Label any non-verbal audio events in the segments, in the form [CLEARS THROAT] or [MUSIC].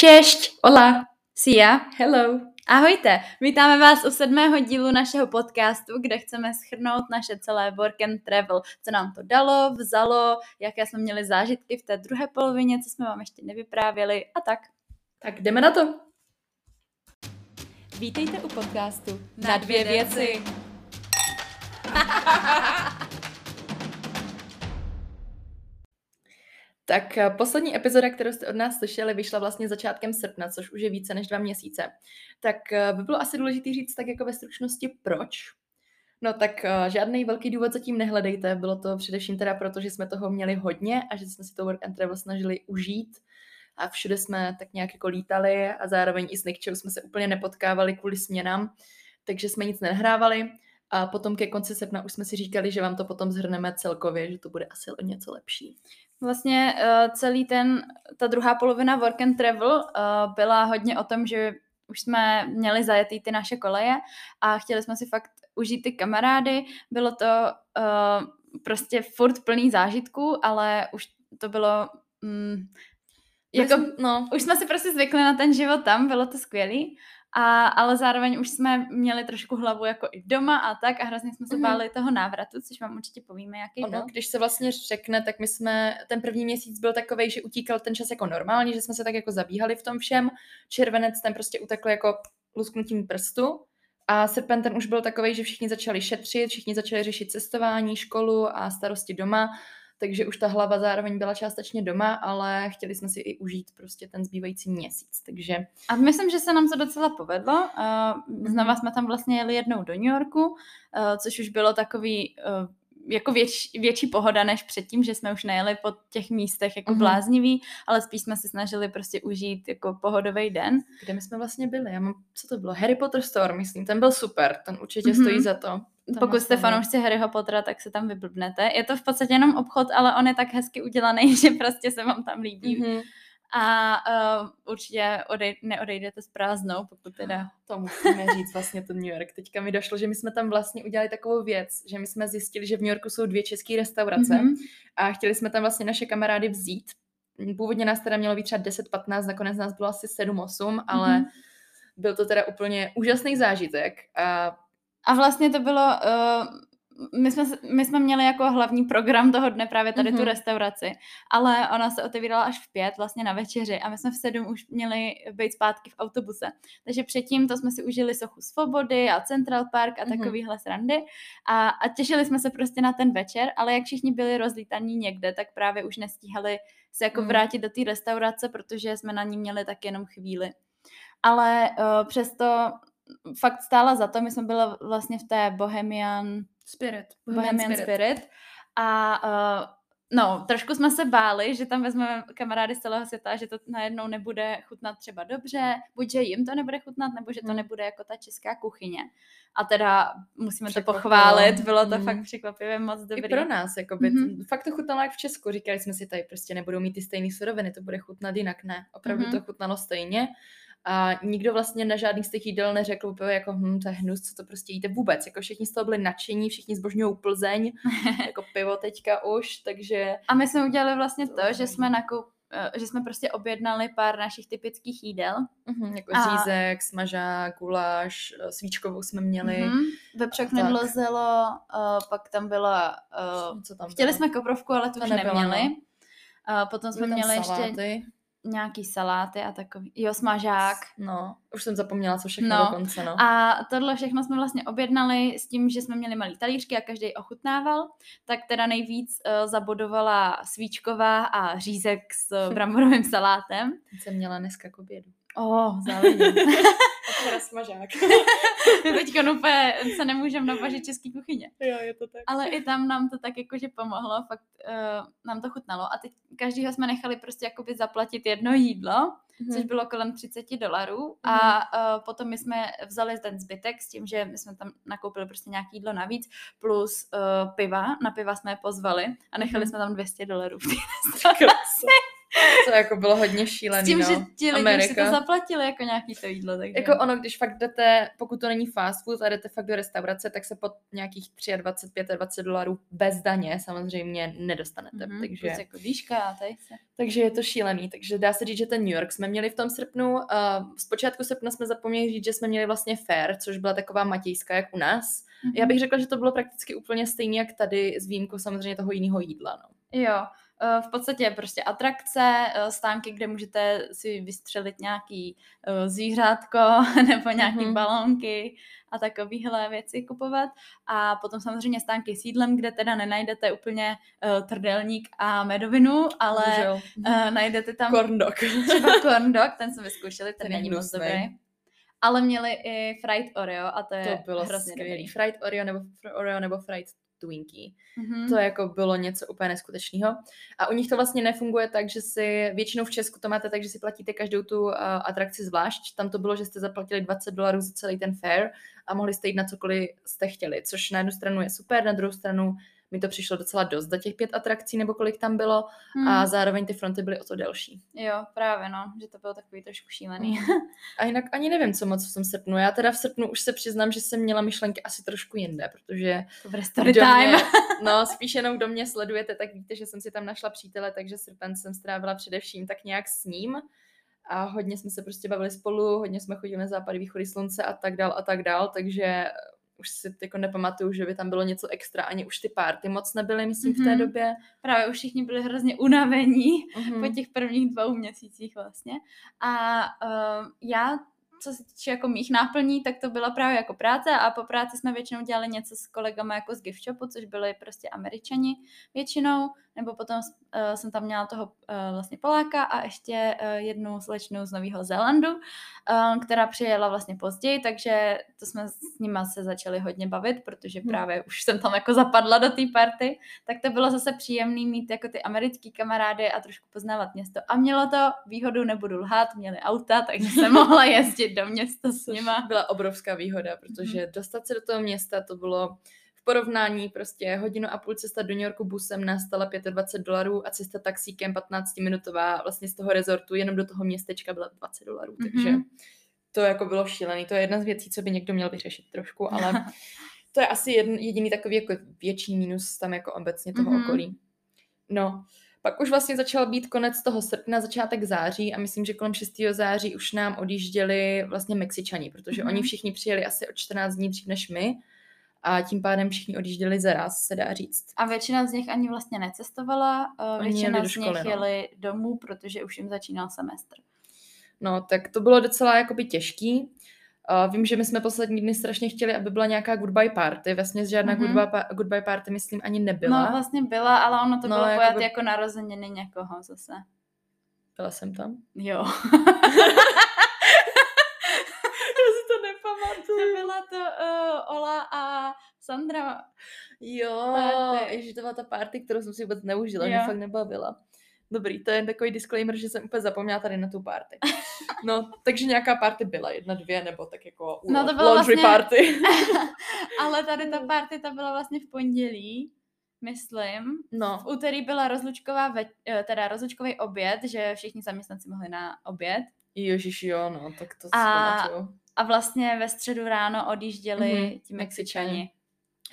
Češť! Hola! Sia! Hello! Ahojte! Vítáme vás u sedmého dílu našeho podcastu, kde chceme schrnout naše celé work and travel. Co nám to dalo, vzalo, jaké jsme měli zážitky v té druhé polovině, co jsme vám ještě nevyprávěli a tak. Tak jdeme na to! Vítejte u podcastu Na dvě věci. [LAUGHS] Tak eh, poslední epizoda, kterou jste od nás slyšeli, vyšla vlastně začátkem srpna, což už je více než dva měsíce. Tak eh, by bylo asi důležité říct tak jako ve stručnosti proč. No tak eh, žádný velký důvod zatím nehledejte, bylo to především teda proto, že jsme toho měli hodně a že jsme si to work and travel snažili užít a všude jsme tak nějak jako lítali a zároveň i s Nikčou jsme se úplně nepotkávali kvůli směnám, takže jsme nic nehrávali a potom ke konci srpna už jsme si říkali, že vám to potom zhrneme celkově, že to bude asi o něco lepší. Vlastně uh, celý ten, ta druhá polovina Work and Travel uh, byla hodně o tom, že už jsme měli zajetý ty naše koleje a chtěli jsme si fakt užít ty kamarády. Bylo to uh, prostě furt plný zážitků, ale už to bylo... Mm, jako, no, už jsme si prostě zvykli na ten život tam, bylo to skvělý a, ale zároveň už jsme měli trošku hlavu jako i doma a tak a hrozně jsme se mm-hmm. báli toho návratu, což vám určitě povíme, jaký ono, byl. Když se vlastně řekne, tak my jsme, ten první měsíc byl takový, že utíkal ten čas jako normálně, že jsme se tak jako zabíhali v tom všem. Červenec ten prostě utekl jako lusknutím prstu a srpen ten už byl takový, že všichni začali šetřit, všichni začali řešit cestování, školu a starosti doma takže už ta hlava zároveň byla částečně doma, ale chtěli jsme si i užít prostě ten zbývající měsíc, takže... A myslím, že se nám to docela povedlo. Uh, znova jsme tam vlastně jeli jednou do New Yorku, uh, což už bylo takový uh, jako věč, větší pohoda než předtím, že jsme už nejeli po těch místech jako mm-hmm. bláznivý, ale spíš jsme se snažili prostě užít jako pohodový den. Kde my jsme vlastně byli? Já mám, co to bylo? Harry Potter Store, myslím, ten byl super, ten určitě mm-hmm. stojí za to. Pokud jste fanoušci Harryho Pottera, tak se tam vyblbnete. Je to v podstatě jenom obchod, ale on je tak hezky udělaný, [LAUGHS] že prostě se vám tam líbí. Mm-hmm. A uh, určitě odej, neodejdete s prázdnou, pokud teda... To musíme říct vlastně to New York. Teďka mi došlo, že my jsme tam vlastně udělali takovou věc, že my jsme zjistili, že v New Yorku jsou dvě české restaurace mm-hmm. a chtěli jsme tam vlastně naše kamarády vzít. Původně nás teda mělo být třeba 10-15, nakonec nás bylo asi 7-8, ale mm-hmm. byl to teda úplně úžasný zážitek a a vlastně to bylo, uh, my, jsme, my jsme měli jako hlavní program toho dne právě tady mm-hmm. tu mhm. restauraci, ale ona se otevírala až v pět vlastně na večeři a my jsme v sedm už měli být zpátky v autobuse. Takže předtím to jsme si užili Sochu Svobody a Central Park a mm-hmm. takovýhle srandy a, a těšili jsme se prostě na ten večer, ale jak všichni byli rozlítaní někde, tak právě už nestíhali se jako mm. vrátit do té restaurace, protože jsme na ní měli tak jenom chvíli. Ale uh, přesto fakt stála za to. My jsme byli vlastně v té Bohemian Spirit. Bohemian, Bohemian Spirit. Spirit. A uh, no, trošku jsme se báli, že tam vezmeme kamarády z celého světa, že to najednou nebude chutnat třeba dobře, buď že jim to nebude chutnat, nebo že to hmm. nebude jako ta česká kuchyně. A teda musíme to pochválit, bylo to mm. fakt překvapivě moc dobrý. I pro nás, jakoby, mm-hmm. fakt to chutnalo jak v Česku, říkali jsme si tady prostě nebudou mít ty stejné suroviny, to bude chutnat jinak, ne, opravdu mm-hmm. to chutnalo stejně a nikdo vlastně na žádný z těch jídel neřekl úplně jako, hm, to je hnus, co to prostě jíte vůbec. Jako všichni z toho byli nadšení, všichni zbožňují Plzeň, [LAUGHS] jako pivo teďka už, takže... A my jsme udělali vlastně to, to že jsme nakoup eh, že jsme prostě objednali pár našich typických jídel. Mm-hmm, jako a... řízek, smažák, guláš, eh, svíčkovou jsme měli. Mm-hmm. Vepřek nedlozelo, uh, pak tam byla... Uh, Co tam chtěli bylo? jsme koprovku, ale tu už neměli. No. Uh, potom jsme měli saláty. ještě nějaký saláty a takový, jo, smažák. No, už jsem zapomněla, co všechno no. dokonce, no. A tohle všechno jsme vlastně objednali s tím, že jsme měli malý talířky a každý ochutnával, tak teda nejvíc uh, zabodovala svíčková a řízek s bramborovým salátem. Jsem měla dneska k obědu. Oh, závidím. smažák. My teď úplně se nemůžeme napažit český kuchyně. Jo, je to tak. Ale i tam nám to tak jakože pomohlo, fakt uh, nám to chutnalo. A teď každýho jsme nechali prostě jakoby zaplatit jedno jídlo, mm-hmm. což bylo kolem 30 dolarů. Mm-hmm. A uh, potom my jsme vzali ten zbytek s tím, že my jsme tam nakoupili prostě nějaký jídlo navíc, plus uh, piva. Na piva jsme je pozvali a nechali mm-hmm. jsme tam 200 dolarů [LAUGHS] [LAUGHS] To jako bylo hodně šílený, S tím, no. že ti lidi si to zaplatili jako nějaký to jídlo, takže... Jako ono, když fakt jdete, pokud to není fast food a jdete fakt do restaurace, tak se pod nějakých 23, 25 dolarů bez daně samozřejmě nedostanete. Mhm, takže, Plus jako výška a tady se. takže je to šílený. Takže dá se říct, že ten New York jsme měli v tom srpnu. Uh, z počátku srpna jsme zapomněli říct, že jsme měli vlastně fair, což byla taková matějská jak u nás. Já Mhm. bych řekla, že to bylo prakticky úplně stejné jak tady, s výjimkou samozřejmě toho jiného jídla. No. Jo, eh, v podstatě prostě atrakce, eh, stánky, kde můžete si vystřelit nějaký eh, zvířátko [LAUGHS] nebo nějaký Mhm. balónky a takovéhle věci kupovat. A potom samozřejmě stánky s jídlem, kde teda nenajdete úplně eh, trdelník a medovinu, ale eh, najdete tam Corn dog. [LAUGHS] třeba corn dog, ten jsme vyzkoušeli, ten Ten je není moc dobrý. Ale měli i fried Oreo a to je To bylo hrozně skvělý. dobrý. Fried Oreo nebo, Oreo nebo fried Twinkie. Mhm. To jako bylo něco úplně neskutečného. A u nich to vlastně nefunguje tak, že si většinou v Česku to máte tak, že si platíte každou tu uh, atrakci zvlášť. Tam to bylo, že jste zaplatili 20 dolarů za celý ten fair a mohli jste jít na cokoliv jste chtěli, což na jednu stranu je super, na druhou stranu mi to přišlo docela dost za těch pět atrakcí nebo kolik tam bylo Hmm. a zároveň ty fronty byly o to delší. Jo, právě no, že to bylo takový trošku šílený. A jinak ani nevím, co moc v tom srpnu. Já teda v srpnu už se přiznám, že jsem měla myšlenky asi trošku jinde, protože Dobré story time. Mě, [LAUGHS] no, spíš jenom kdo mě sledujete, tak víte, že jsem si tam našla přítele, takže srpen jsem strávila především tak nějak s ním. A hodně jsme se prostě bavili spolu, hodně jsme chodili na západy, východy slunce a tak dál a tak dál, takže už si jako nepamatuju, že by tam bylo něco extra, ani už ty párty moc nebyly, myslím, v té Mhm. době. Právě už všichni byli hrozně unavení Mhm. po těch prvních dvou měsících vlastně. A uh, já, co se týče jako mých náplní, tak to byla právě jako práce a po práci jsme většinou dělali něco s kolegama jako z gift shopu, což byli prostě američani většinou, nebo potom uh, jsem tam měla toho uh, vlastně Poláka a ještě uh, jednu slečnu z Nového Zélandu, uh, která přijela vlastně později, takže to jsme s nima se začali hodně bavit, protože Hmm. právě už jsem tam jako zapadla do té party, tak to bylo zase příjemný mít jako ty americký kamarády a trošku poznávat město. A mělo to výhodu, nebudu lhát, měli auta, takže jsem [LAUGHS] mohla jezdit do města s nima. byla obrovská výhoda, protože Mhm. dostat se do toho města, to bylo v porovnání prostě hodinu a půl cesta do New Yorku busem nás stala 25 dolarů a cesta taxíkem 15-minutová vlastně z toho rezortu jenom do toho městečka byla 20 dolarů, takže Mhm. to jako bylo šílený. To je jedna z věcí, co by někdo měl vyřešit trošku, ale [LAUGHS] to je asi jedn, jediný takový jako větší mínus tam jako obecně toho Mhm. okolí. No, pak už vlastně začal být konec toho srpna, začátek září a myslím, že kolem 6. září už nám odjížděli vlastně Mexičani, protože Mhm. oni všichni přijeli asi o 14 dní dřív než my a tím pádem všichni odjížděli zaraz, se dá říct. A většina z nich ani vlastně necestovala, Oni většina z nich no. jeli domů, protože už jim začínal semestr. No, tak to bylo docela jakoby těžký. Uh, vím, že my jsme poslední dny strašně chtěli, aby byla nějaká goodbye party. Vlastně žádná Mhm. mm-hmm. goodbye, pa- goodbye party, myslím, ani nebyla. No vlastně byla, ale ono to No, bylo jakoby- pojat jako narozeniny někoho zase. Byla jsem tam. Jo. [LAUGHS] To byla to uh, Ola a Sandra. Jo, Party. ježi, to byla ta party, kterou jsem si vůbec neužila, mě fakt nebavila. Dobrý, to je jen takový disclaimer, že jsem úplně zapomněla tady na tu party. No, [LAUGHS] takže nějaká party byla, jedna, dvě, nebo tak jako No, to bylo laundry vlastně- party. [LAUGHS] ale tady ta party, ta byla vlastně v pondělí, myslím. No, V úterý byla rozlučková, ve, eh, teda rozlučkový oběd, že všichni zaměstnanci mohli na oběd. ježiš, jo, no, tak to si A- pamatuju. A vlastně ve středu ráno odjížděli Mhm, ti Mexičani.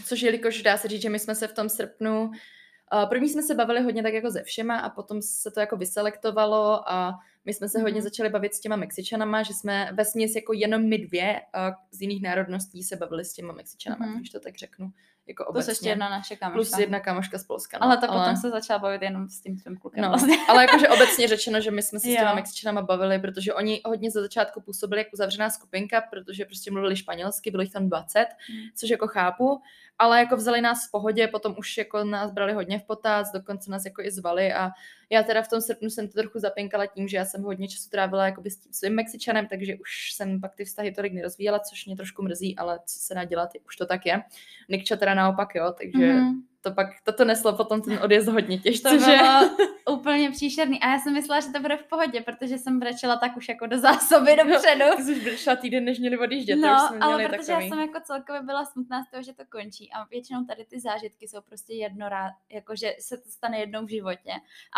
Což jelikož dá se říct, že my jsme se v tom srpnu, uh, první jsme se bavili hodně tak jako ze všema a potom se to jako vyselektovalo a my jsme se hodně Mhm. začali bavit s těma Mexičanama, že jsme ve směs jako jenom my dvě uh, z jiných národností se bavili s těma Mexičanama, Mhm. když to tak řeknu. Jako obecně. ještě jedna naše kamoška. Plus jedna kamoška z Polska. No. Ale to potom se začala bavit jenom s tím tvým klukem. No, Vlastně. ale [LAUGHS] jakože obecně řečeno, že my jsme se s těma. Mexičanama bavili, protože oni hodně za začátku působili jako uzavřená skupinka, protože prostě mluvili španělsky, bylo jich tam 20, Hmm. což jako chápu, ale jako vzali nás v pohodě, potom už jako nás brali hodně v potaz, dokonce nás jako i zvali a já teda v tom srpnu jsem to trochu zapinkala tím, že já jsem hodně času trávila jakoby s tím svým Mexičanem, takže už jsem pak ty vztahy tolik nerozvíjela, což mě trošku mrzí, ale co se dá dělat, už to tak je. Nikča teda naopak, jo, takže Mhm. To pak, toto neslo potom ten odjezd hodně těžce, To že? bylo [LAUGHS] úplně příšerný. A já jsem myslela, že to bude v pohodě, protože jsem brečela tak už jako do zásoby dopředu. Ty jsi už brečela týden, než měli odjíždět, to už No, jsme ale měli protože takový. já jsem jako celkově byla smutná z toho, že to končí a většinou tady ty zážitky jsou prostě jednorá, jakože se to stane jednou v životě.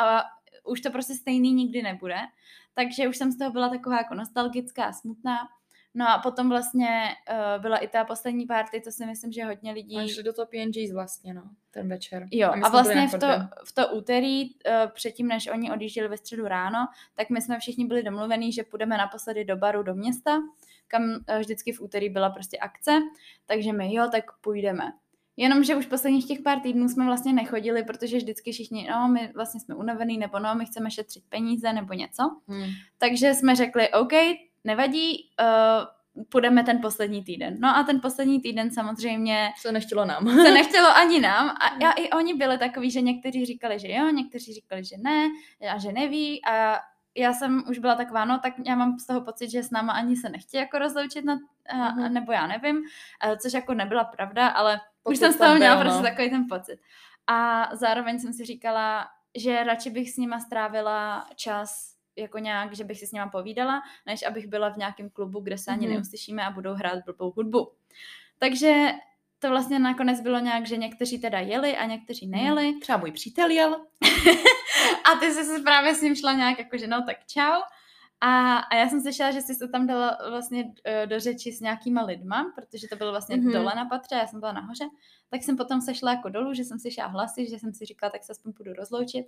A už to prostě stejný nikdy nebude. Takže už jsem z toho byla taková jako nostalgická, smutná. No a potom vlastně uh, byla i ta poslední party, to si myslím, že hodně lidí... A šli do toho PNGs vlastně, no, ten večer. Jo, a, a vlastně v to, v to úterý, uh, předtím, než oni odjížděli ve středu ráno, tak my jsme všichni byli domluvení, že půjdeme naposledy do baru do města, kam uh, vždycky v úterý byla prostě akce, takže my jo, tak půjdeme. Jenomže už posledních těch pár týdnů jsme vlastně nechodili, protože vždycky všichni, no, my vlastně jsme unavený, nebo no, my chceme šetřit peníze, nebo něco. Hmm. Takže jsme řekli, OK, nevadí, uh, půjdeme ten poslední týden. No a ten poslední týden samozřejmě... Se nechtělo nám. [LAUGHS] se [LAUGHS] nechtělo ani nám. A, a i oni byli takový, že někteří říkali, že jo, někteří říkali, že ne, a že neví. A já jsem už byla taková, no tak já mám z toho pocit, že s náma ani se nechtějí jako rozloučit, na, a, mm-hmm. nebo já nevím, což jako nebyla pravda, ale pocit už jsem z toho měla byl, prostě no. takový ten pocit. A zároveň jsem si říkala, že radši bych s nima strávila čas jako nějak, že bych si s nima povídala, než abych byla v nějakém klubu, kde se ani mm-hmm. neuslyšíme a budou hrát blbou hudbu. Takže to vlastně nakonec bylo nějak, že někteří teda jeli a někteří mhm. nejeli. Třeba můj přítel jel. [LAUGHS] a ty jsi se právě s ním šla nějak jako, že no tak čau. A, a já jsem slyšela, že jsi se tam dala vlastně uh, do řeči s nějakýma lidma, protože to bylo vlastně mm-hmm. dole na patře, já jsem byla nahoře. Tak jsem potom sešla jako dolů, že jsem slyšela hlasy, že jsem si říkala, tak se aspoň půjdu rozloučit.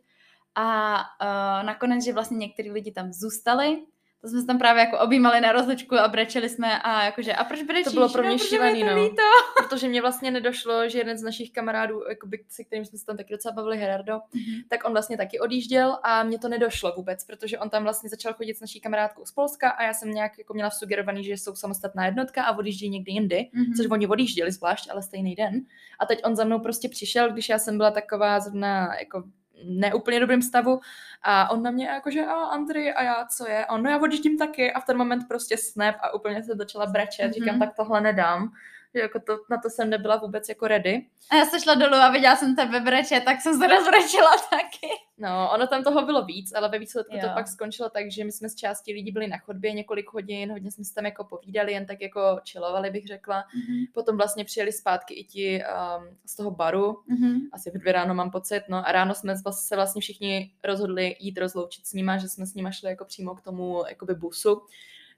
A uh, nakonec, že vlastně některý lidi tam zůstali, to jsme se tam právě jako objímali na rozlučku a brečeli jsme a jakože, a proč brečíš? To bylo pro mě no, šílený, no. Líto. [LAUGHS] Protože mě vlastně nedošlo, že jeden z našich kamarádů, jakoby, se kterým jsme se tam taky docela bavili, Gerardo, mm-hmm. tak on vlastně taky odjížděl a mě to nedošlo vůbec, protože on tam vlastně začal chodit s naší kamarádkou z Polska a já jsem nějak jako měla sugerovaný, že jsou samostatná jednotka a odjíždí někdy jindy, mm-hmm. což oni odjížděli zvlášť, ale stejný den. A teď on za mnou prostě přišel, když já jsem byla taková zrovna jako neúplně dobrém stavu a on na mě jakože a Andry a já co je? A on, no já odjíždím taky a v ten moment prostě snap a úplně se začala brečet, mm-hmm. říkám, tak tohle nedám že jako to, na to jsem nebyla vůbec jako ready. A já se šla dolů a viděla jsem tebe breče, tak jsem se rozbrečela taky. No, ono tam toho bylo víc, ale ve výsledku jo. to pak skončilo tak, že my jsme s částí lidí byli na chodbě několik hodin, hodně jsme se tam jako povídali, jen tak jako čilovali, bych řekla. Mm-hmm. Potom vlastně přijeli zpátky i ti um, z toho baru, mm-hmm. asi v dvě ráno mám pocit, no a ráno jsme se vlastně všichni rozhodli jít rozloučit s nima, že jsme s nima šli jako přímo k tomu jakoby busu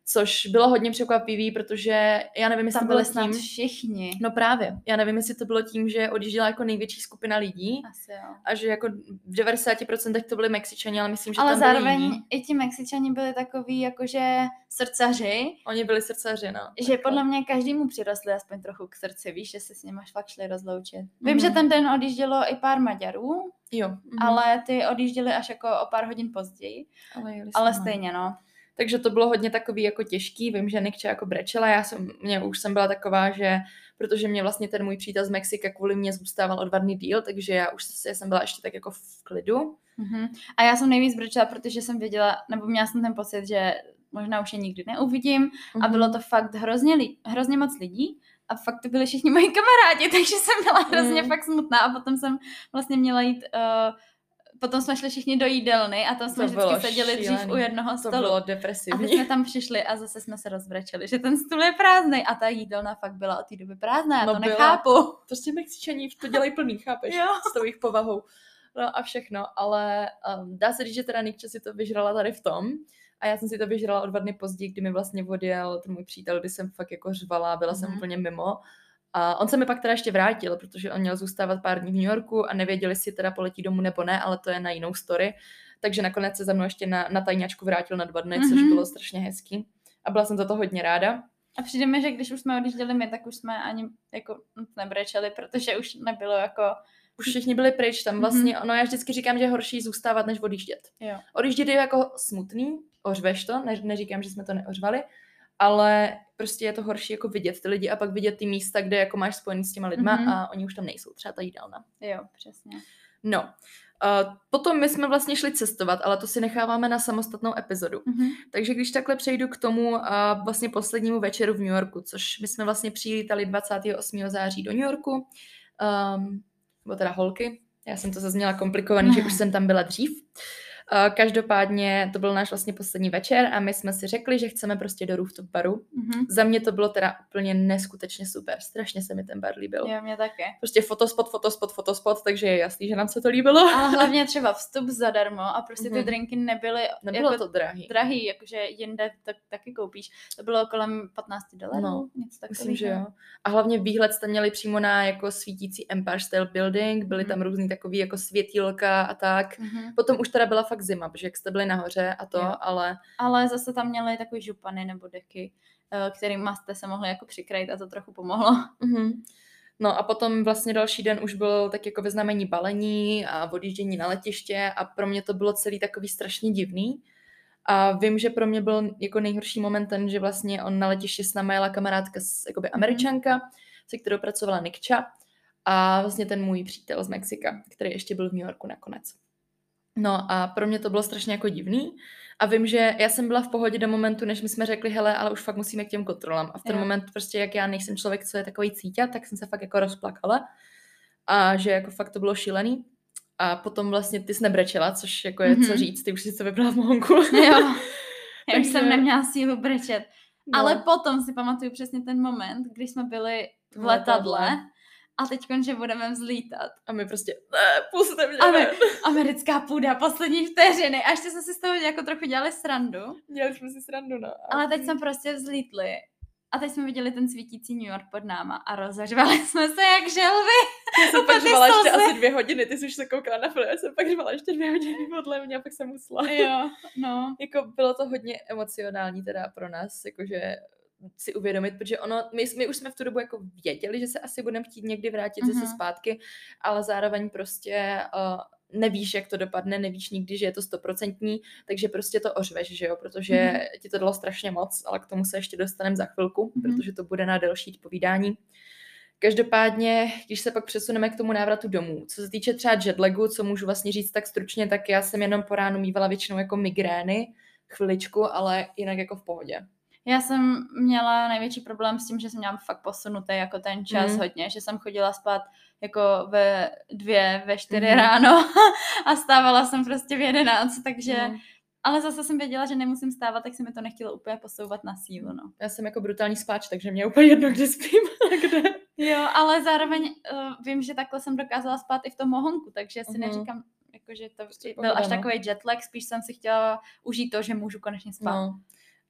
což bylo hodně překvapivý, protože já nevím, jestli Tam to bylo tím, všichni. No právě, já nevím, jestli to bylo tím, že odjížděla jako největší skupina lidí Asi jo. a že jako v 90% to byli Mexičani, ale myslím, že ale tam zároveň byli jiní. i ti Mexičani byli takový jakože srdcaři. Oni byli srdcaři, no. Že podle mě každému přirostli aspoň trochu k srdci, víš, že se s nimi fakt šli rozloučit. Mm-hmm. Vím, že ten den odjíždělo i pár Maďarů, jo. Mm-hmm. ale ty odjížděli až jako o pár hodin později. Ale, ale stejně, no. Takže to bylo hodně takový jako těžký. Vím, že Nikče jako brečela, já jsem, mě už jsem byla taková, že protože mě vlastně ten můj přítel z Mexika kvůli mě zůstával o dva dny díl, takže já už já jsem byla ještě tak jako v klidu. Mm-hmm. A já jsem nejvíc brečela, protože jsem věděla, nebo měla jsem ten pocit, že možná už je nikdy neuvidím mm-hmm. a bylo to fakt hrozně, li, hrozně moc lidí a fakt to byli všichni moji kamarádi, [LAUGHS] takže jsem byla hrozně mm. fakt smutná a potom jsem vlastně měla jít uh, potom jsme šli všichni do jídelny a tam jsme to vždycky seděli šílený. dřív u jednoho stolu. To bylo depresivní. A teď jsme tam přišli a zase jsme se rozbrečeli, že ten stůl je prázdný a ta jídelna fakt byla od té doby prázdná, já no to byla. nechápu. Prostě Mexičani to dělají plný, chápeš? Jo. S tou jejich povahou. No a všechno, ale um, dá se říct, že teda Nikča si to vyžrala tady v tom, a já jsem si to vyžrala o dva dny později, kdy mi vlastně odjel ten můj přítel, kdy jsem fakt jako řvala, byla mm-hmm. jsem mhm. úplně mimo. A on se mi pak teda ještě vrátil, protože on měl zůstávat pár dní v New Yorku a nevěděli, jestli teda poletí domů nebo ne, ale to je na jinou story. Takže nakonec se za mnou ještě na, na tajňačku vrátil na dva dny, mm-hmm. což mhm. bylo strašně hezký. A byla jsem za to hodně ráda. A přijde mi, že když už jsme odjížděli my, tak už jsme ani jako nebrečeli, protože už nebylo jako... Už všichni byli pryč, tam vlastně, mm-hmm. no já vždycky říkám, že je horší zůstávat, než odjíždět. Jo. Odjíždět je jako smutný, ořveš to, ne, neříkám, že jsme to neořvali, ale prostě je to horší jako vidět ty lidi a pak vidět ty místa, kde jako máš spojený s těma lidma mm-hmm. a oni už tam nejsou, třeba ta jídelna. Jo, přesně. No, uh, potom my jsme vlastně šli cestovat, ale to si necháváme na samostatnou epizodu. Mm-hmm. Takže když takhle přejdu k tomu uh, vlastně poslednímu večeru v New Yorku, což my jsme vlastně přilítali 28. září do New Yorku, um, nebo teda holky, já jsem to zazněla komplikovaný, že už jsem tam byla dřív. Uh, každopádně to byl náš vlastně poslední večer a my jsme si řekli, že chceme prostě do rooftop baru. Mhm. Za mě to bylo teda úplně neskutečně super. Strašně se mi ten bar líbil. Jo, mě také. Prostě fotospot, fotospot, fotospot, takže je jasný, že nám se to líbilo. Ale hlavně třeba vstup zadarmo a prostě ty Mhm. drinky nebyly Nebylo jako to drahý. drahý, jakože jinde tak, taky koupíš. To bylo kolem 15 dolarů, No, něco takového. Myslím, že jo. A hlavně výhled jste měli přímo na jako svítící Empire State Building, byly Mhm. tam různý takový jako světílka a tak. Mhm. Potom už teda byla fakt zima, protože jak jste byli nahoře a to, Jo. ale Ale zase tam měli takový župany nebo deky, eh, kterými jste se mohli jako přikrýt a to trochu pomohlo. [LAUGHS] Mhm. No a potom vlastně další den už byl tak jako ve znamení balení a odjíždění na letiště a pro mě to bylo celý takový strašně divný. A vím, že pro mě byl jako nejhorší moment ten, že vlastně on na letišti s námi jela kamarádka, jakoby Mhm. američanka, se kterou pracovala Nikča a vlastně ten můj přítel z Mexika, který ještě byl v New Yorku nakonec. No a pro mě to bylo strašně jako divný a vím, že já jsem byla v pohodě do momentu, než my jsme řekli, hele, ale už fakt musíme k těm kontrolám. A v ten Jo. moment prostě, jak já nejsem člověk, co je takový cítě, tak jsem se fakt jako rozplakala a že jako fakt to bylo šílený. A potom vlastně ty jsi nebrečela, což jako je co Mhm. říct, ty už jsi se vybrala v mohonku. Jo. [LAUGHS] Já už jsem neměla sílu brečet. No. Ale potom si pamatuju přesně ten moment, když jsme byli v V letadle. A teď, že budeme vzlítat. A my prostě, ne, puste mě. A my, ne." americká půda, poslední vteřiny. A ještě jsme si z toho jako trochu dělali srandu. Měli jsme si srandu, no. Ale teď jsme prostě vzlítli. A teď jsme viděli ten svítící New York pod náma a rozařvali jsme se jak želvy. Já jsem pak řvala ještě asi dvě hodiny, ty jsi už se koukala na film, já jsem pak řvala ještě dvě hodiny podle mě a pak jsem usla. Jo, no. jako bylo to hodně emocionální teda pro nás, jakože si uvědomit, protože ono, my, my už jsme v tu dobu jako věděli, že se asi budeme chtít někdy vrátit mm-hmm. zase Mhm. zpátky, ale zároveň prostě uh, nevíš, jak to dopadne, nevíš nikdy, že je to stoprocentní, takže prostě to ořveš, že jo, protože Mhm. mm-hmm. ti to dalo strašně moc, ale k tomu se ještě dostaneme za chvilku, Mhm. mm-hmm. protože to bude na delší povídání. Každopádně, když se pak přesuneme k tomu návratu domů, co se týče třeba jetlagu, co můžu vlastně říct tak stručně, tak já jsem jenom po ránu mývala většinou jako migrény, chviličku, ale jinak jako v pohodě. Já jsem měla největší problém s tím, že jsem měla fakt posunutý jako ten čas Mhm. hodně, že jsem chodila spát jako ve dvě, ve čtyři Mhm. ráno [LAUGHS] a stávala jsem prostě v jedenáct, takže, No. ale zase jsem věděla, že nemusím stávat, tak se mi to nechtělo úplně posouvat na sílu, no. Já jsem jako brutální spáč, takže mě je úplně jedno, kde spím a kde. Jo, ale zároveň uh, vím, že takhle jsem dokázala spát i v tom mohonku, takže si Mhm. neříkám, jako, že to Prostě byl pohoda, až no. takový jetlag, spíš jsem si chtěla užít to, že můžu konečně spát. No.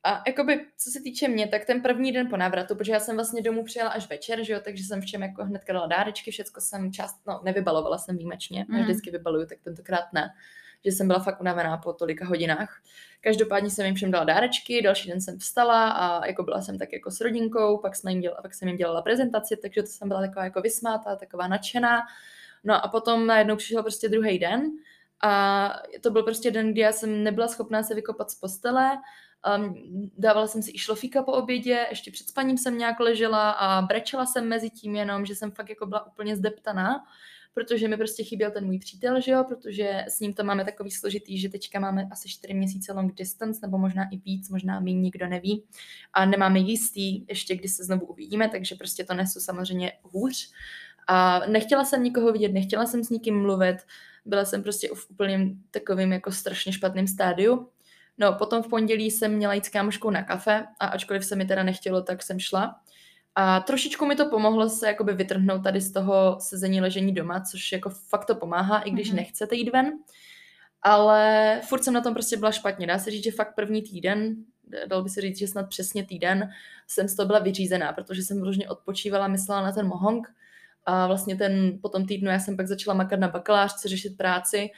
A jakoby, co se týče mě, tak ten první den po návratu, protože já jsem vlastně domů přijela až večer, že jo, takže jsem všem jako hnedka dala dárečky, všecko jsem část, no nevybalovala jsem výjimečně, mm. Vždycky vybaluju, tak tentokrát ne, že jsem byla fakt unavená po tolika hodinách. Každopádně jsem jim všem dala dárečky, další den jsem vstala a jako byla jsem tak jako s rodinkou, pak, jsme jim dělala, pak jsem jim dělala prezentaci, takže to jsem byla taková jako vysmátá, taková nadšená. No a potom najednou přišel prostě druhý den a to byl prostě den, kdy já jsem nebyla schopná se vykopat z postele, Um, dávala jsem si i šlofíka po obědě, ještě před spaním jsem nějak ležela a brečela jsem mezi tím jenom, že jsem fakt jako byla úplně zdeptaná, protože mi prostě chyběl ten můj přítel, že jo, protože s ním to máme takový složitý, že teďka máme asi 4 měsíce long distance, nebo možná i víc, možná mi nikdo neví a nemáme jistý ještě, kdy se znovu uvidíme, takže prostě to nesu samozřejmě hůř. A nechtěla jsem nikoho vidět, nechtěla jsem s nikým mluvit, byla jsem prostě v úplným takovým jako strašně špatným stádiu. No, potom v pondělí jsem měla jít s kámoškou na kafe a ačkoliv se mi teda nechtělo, tak jsem šla. A trošičku mi to pomohlo se jakoby vytrhnout tady z toho sezení ležení doma, což jako fakt to pomáhá, i když Mhm. nechcete jít ven. Ale furt jsem na tom prostě byla špatně. Dá se říct, že fakt první týden, dal by se říct, že snad přesně týden, jsem z toho byla vyřízená, protože jsem vložně odpočívala, myslela na ten mohong. A vlastně ten, po tom týdnu já jsem pak začala makat na bakalářce, řešit práci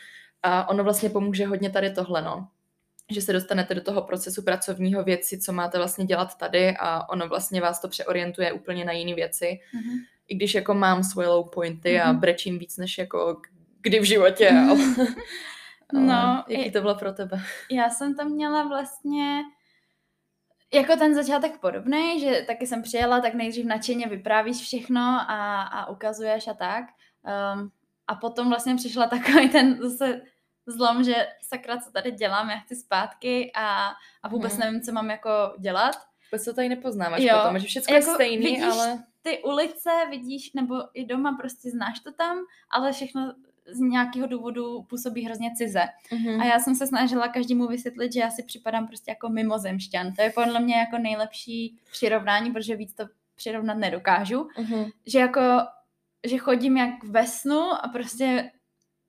a ono vlastně pomůže hodně tady tohle, no že se dostanete do toho procesu pracovního věci, co máte vlastně dělat tady a ono vlastně vás to přeorientuje úplně na jiné věci. Mhm. I když jako mám svoje low pointy a Mhm. brečím víc než jako kdy v životě, ale [LAUGHS] No, jaký to bylo pro tebe? Já jsem tam měla vlastně jako ten začátek podobný, že taky jsem přijela, tak nejdřív nadšeně vyprávíš všechno a, a ukazuješ a tak. Um, a potom vlastně přišla takový ten zase zlom, že sakra, co tady dělám, já chci zpátky a, a vůbec Mhm. nevím, co mám jako dělat. Vůbec to tady nepoznáváš Jo, potom, že všechno jako je stejný, vidíš ale... Ty ulice vidíš, nebo i doma prostě znáš to tam, ale všechno z nějakého důvodu působí hrozně cize. Mhm. A já jsem se snažila každému vysvětlit, že já si připadám prostě jako mimozemšťan. To je podle mě jako nejlepší přirovnání, protože víc to přirovnat nedokážu. Mhm. Že jako, že chodím jak ve snu a prostě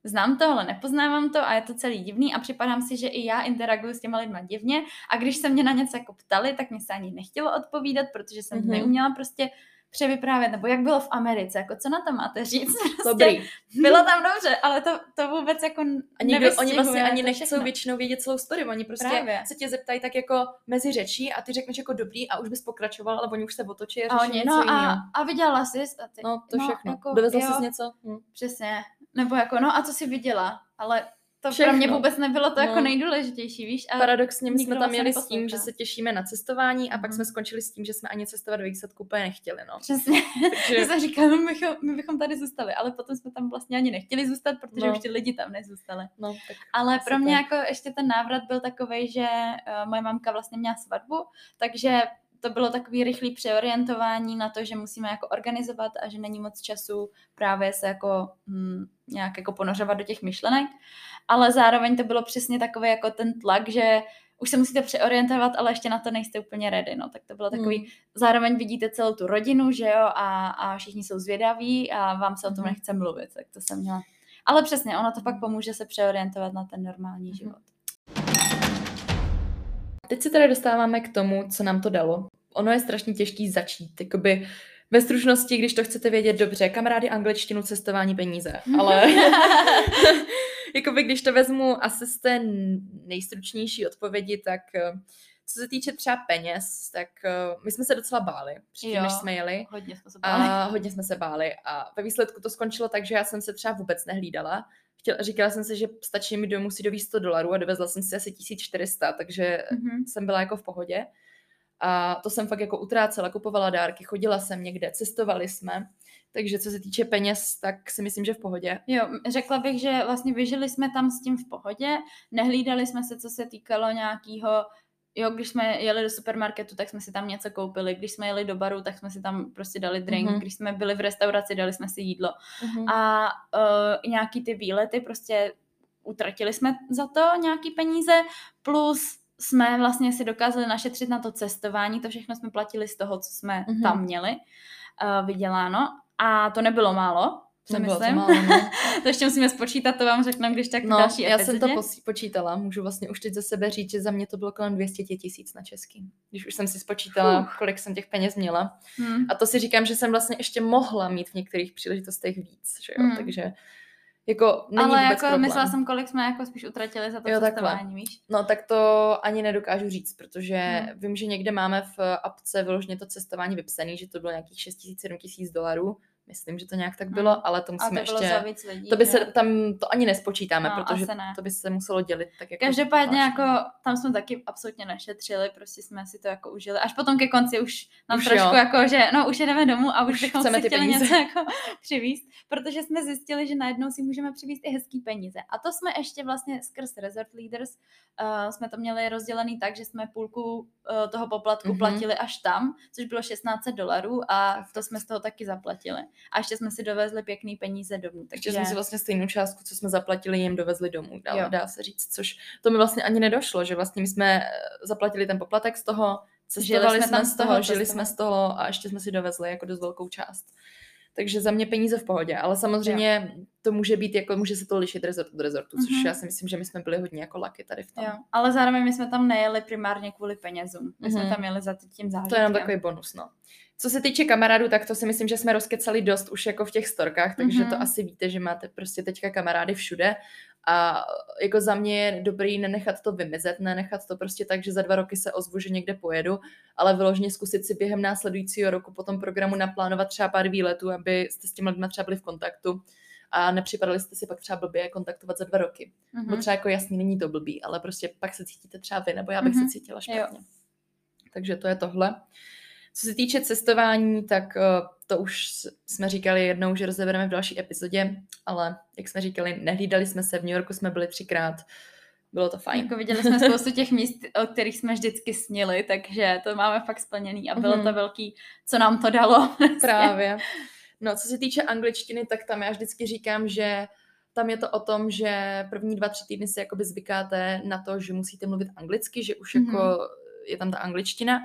znám to, ale nepoznávám to a je to celý divný a připadám si, že i já interaguju s těma lidma divně a když se mě na něco jako ptali, tak mě se ani nechtělo odpovídat, protože jsem Mhm. neuměla prostě převyprávět, nebo jak bylo v Americe, jako co na to máte říct. [LAUGHS] Prostě Dobrý. Bylo tam dobře, ale to, to vůbec jako A nikdo, oni vlastně ani nechcou většinou vědět celou story, oni prostě Právě. se tě zeptají tak jako mezi řečí a ty řekneš jako dobrý a už bys pokračoval, ale oni už se otočí a A řeší oni, něco no jiného. a, a viděla jsi? A ty, No, to všechno. Jako, Dovezla jsi něco? Hm. Přesně. Nebo jako, no a co jsi viděla? Ale to Všechno. pro mě vůbec nebylo to jako No. nejdůležitější, víš? A Paradoxně my jsme tam jeli s tím, že se těšíme na cestování a pak Mhm. jsme skončili s tím, že jsme ani cestovat do výsledku úplně nechtěli, no. Přesně. [LAUGHS] [LAUGHS] Takže, My jsme říkali, my bychom, my bychom tady zůstali, ale potom jsme tam vlastně ani nechtěli zůstat, protože No. už ty lidi tam nezůstali. no, tak Ale pro mě jako ještě ten návrat byl takový, že uh, moje mamka vlastně měla svatbu, takže to bylo takový rychlý přeorientování na to, že musíme jako organizovat a že není moc času právě se jako hm, nějak jako ponořovat do těch myšlenek. Ale zároveň to bylo přesně takový jako ten tlak, že už se musíte přeorientovat, ale ještě na to nejste úplně ready, no. Tak to bylo takový, Hmm. zároveň vidíte celou tu rodinu, že jo, a, a všichni jsou zvědaví a vám se o tom Mhm. nechce mluvit, tak to jsem měla. Ale přesně, ono to pak pomůže se přeorientovat na ten normální Mhm. život. Teď se tady dostáváme k tomu, co nám to dalo. Ono je strašně těžký začít, jakoby ve stručnosti, když to chcete vědět dobře, kamarády angličtinu, cestování, peníze, ale [LAUGHS] jakoby když to vezmu asi z té nejstručnější odpovědi, tak eh, co se týče třeba peněz, tak eh, my jsme se docela báli předtím, než jsme jeli. Hodně jsme se báli. A hodně jsme se báli a ve výsledku to skončilo tak, že já jsem se třeba vůbec nehlídala. Chtěla, říkala jsem si, že stačí mi domů si dovízt 100 dolarů a dovezla jsem si asi 1400, takže Mhm. jsem byla jako v pohodě. A to jsem fakt jako utrácela, kupovala dárky, chodila jsem někde, cestovali jsme. Takže co se týče peněz, tak si myslím, že v pohodě. Jo, řekla bych, že vlastně vyžili jsme tam s tím v pohodě, nehlídali jsme se, co se týkalo nějakého, jo, když jsme jeli do supermarketu, tak jsme si tam něco koupili, když jsme jeli do baru, tak jsme si tam prostě dali drink, Mhm. když jsme byli v restauraci, dali jsme si jídlo. Mhm. A uh, nějaký ty výlety, prostě utratili jsme za to nějaký peníze, plus jsme vlastně si dokázali našetřit na to cestování, to všechno jsme platili z toho, co jsme Mhm. tam měli uh, vyděláno. A to nebylo málo, si Nebylo to myslím. málo, no. [LAUGHS] to ještě musíme spočítat, to vám řekneme, když tak No, další já jsem epizodě. to pos- počítala, můžu vlastně už teď za sebe říct, že za mě to bylo kolem 200 tisíc na český. Když už jsem si spočítala, Fuh. kolik jsem těch peněz měla. Hmm. A to si říkám, že jsem vlastně ještě mohla mít v některých příležitostech víc, že jo? Mm. Takže jako není Ale vůbec jako problém. myslela jsem, kolik jsme jako spíš utratili za to Jo, cestování, víš? No tak to ani nedokážu říct, protože Hmm. vím, že někde máme v apce vyloženě to cestování vypsané, že to bylo nějakých 6 tisíc, 7 tisíc dolarů. Myslím, že to nějak tak bylo, Hmm. ale to A musíme to bylo ještě... za víc lidí. To by se tam, to ani nespočítáme, No, protože ne. to by se muselo dělit tak jako Každopádně jako tam jsme taky absolutně nešetřili, prostě jsme si to jako užili. Až potom ke konci už nám Už trošku jo. jako, že no už jdeme domů a už, Už bychom chceme si ty chtěli peníze. něco jako [LAUGHS] přivízt, protože jsme zjistili, že najednou si můžeme přivízt i hezký peníze. A to jsme ještě vlastně skrz Resort Leaders uh, jsme to měli rozdělený tak, že jsme půlku uh, toho poplatku Mhm. mm-hmm. platili až tam, což bylo 1600 dolarů a to jsme z toho taky zaplatili. A ještě jsme si dovezli pěkný peníze domů. Takže Takže jsme si vlastně stejnou částku, co jsme zaplatili, jim dovezli domů, dá, Jo. dá se říct, což to mi vlastně ani nedošlo, že vlastně my jsme eh, zaplatili ten poplatek z toho, cestovali jsme jsme, tam z toho, toho, žili jsme z toho a ještě jsme si dovezli jako dost velkou část. Takže za mě peníze v pohodě, ale samozřejmě to může být, jako může se to lišit rezort od rezortu, což Mhm. já si myslím, že my jsme byli hodně jako laky tady v tom. Jo, ale zároveň my jsme tam nejeli primárně kvůli penězům. My jsme Mhm. tam jeli za tím zážitkem. To je jenom takový bonus, no. Co se týče kamarádů, tak to si myslím, že jsme rozkecali dost už jako v těch storkách, takže Mhm. to asi víte, že máte prostě teďka kamarády všude a jako za mě je dobrý nenechat to vymizet, nenechat to prostě tak, že za dva roky se ozvu, že někde pojedu, ale vyloženě zkusit si během následujícího roku po tom programu naplánovat třeba pár výletů, aby jste s těmi lidmi třeba byli v kontaktu a nepřipadali jste si pak třeba blbě kontaktovat za dva roky. Mhm. Mm-hmm. Bo třeba jako jasný, není to blbý, ale prostě pak se cítíte třeba vy, nebo já bych mm-hmm. Mhm. se cítila špatně. Takže to je tohle. Co se týče cestování, tak uh, to už jsme říkali jednou, že rozebereme v další epizodě, ale jak jsme říkali, nehlídali jsme se, v New Yorku jsme byli třikrát, bylo to fajn. Jako viděli jsme spoustu těch míst, o kterých jsme vždycky snili, takže to máme fakt splněný a bylo Mhm. to velký, co nám to dalo. Právě. No, co se týče angličtiny, tak tam já vždycky říkám, že tam je to o tom, že první dva, tři týdny si jakoby zvykáte na to, že musíte mluvit anglicky, že už mm-hmm. jako je tam ta angličtina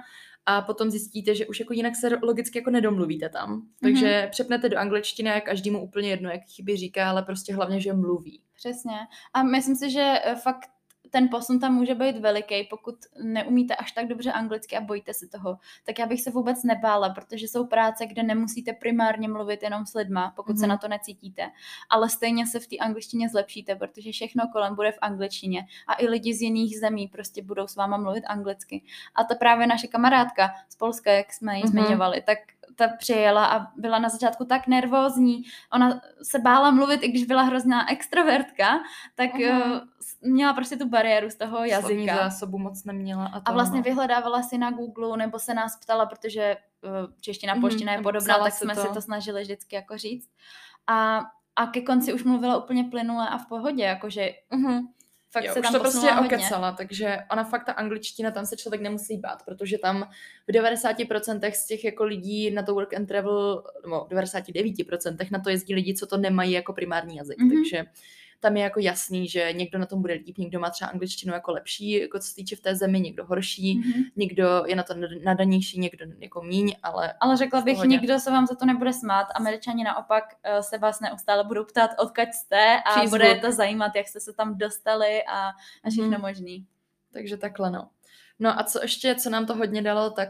a potom zjistíte, že už jako jinak se logicky jako nedomluvíte tam. Takže mm-hmm. přepnete do angličtiny a každému úplně jedno, jak chyby říká, ale prostě hlavně, že mluví. Přesně. A myslím si, že eh, fakt ten posun tam může být veliký, pokud neumíte až tak dobře anglicky a bojíte se toho, tak já bych se vůbec nebála, protože jsou práce, kde nemusíte primárně mluvit jenom s lidma, pokud mm-hmm. se mhm. na to necítíte, ale stejně se v té angličtině zlepšíte, protože všechno kolem bude v angličtině a i lidi z jiných zemí prostě budou s váma mluvit anglicky. A to právě naše kamarádka z Polska, jak jsme ji mm-hmm. zmiňovali, tak ta přijela a byla na začátku tak nervózní. Ona se bála mluvit, i když byla hrozná extrovertka, tak uh-huh. měla prostě tu bariéru z toho jazyka. Slovní zásobu moc neměla. A, a vlastně no. vyhledávala si na Google, nebo se nás ptala, protože uh, čeština, polština mm-hmm, je podobná, tak jsme to. si to snažili vždycky jako říct. A, a ke konci už mluvila úplně plynule a v pohodě, jakože uh-huh fakt jo, se tam to prostě hodně. okecala, takže ona fakt ta angličtina, tam se člověk nemusí bát, protože tam v 90% z těch jako lidí na to work and travel, nebo v 99% na to jezdí lidi, co to nemají jako primární jazyk, mm-hmm. takže tam je jako jasný, že někdo na tom bude líp, někdo má třeba angličtinu jako lepší, jako co se týče v té zemi, někdo horší, mm-hmm. někdo je na to nadanější, někdo jako míň, ale... Ale řekla bych, pohodě. nikdo se vám za to nebude smát. Američani naopak uh, se vás neustále budou ptát, odkud jste a Přízvuk. bude to zajímat, jak jste se tam dostali a, a všechno mm. možný. Takže takhle no. No a co ještě, co nám to hodně dalo, tak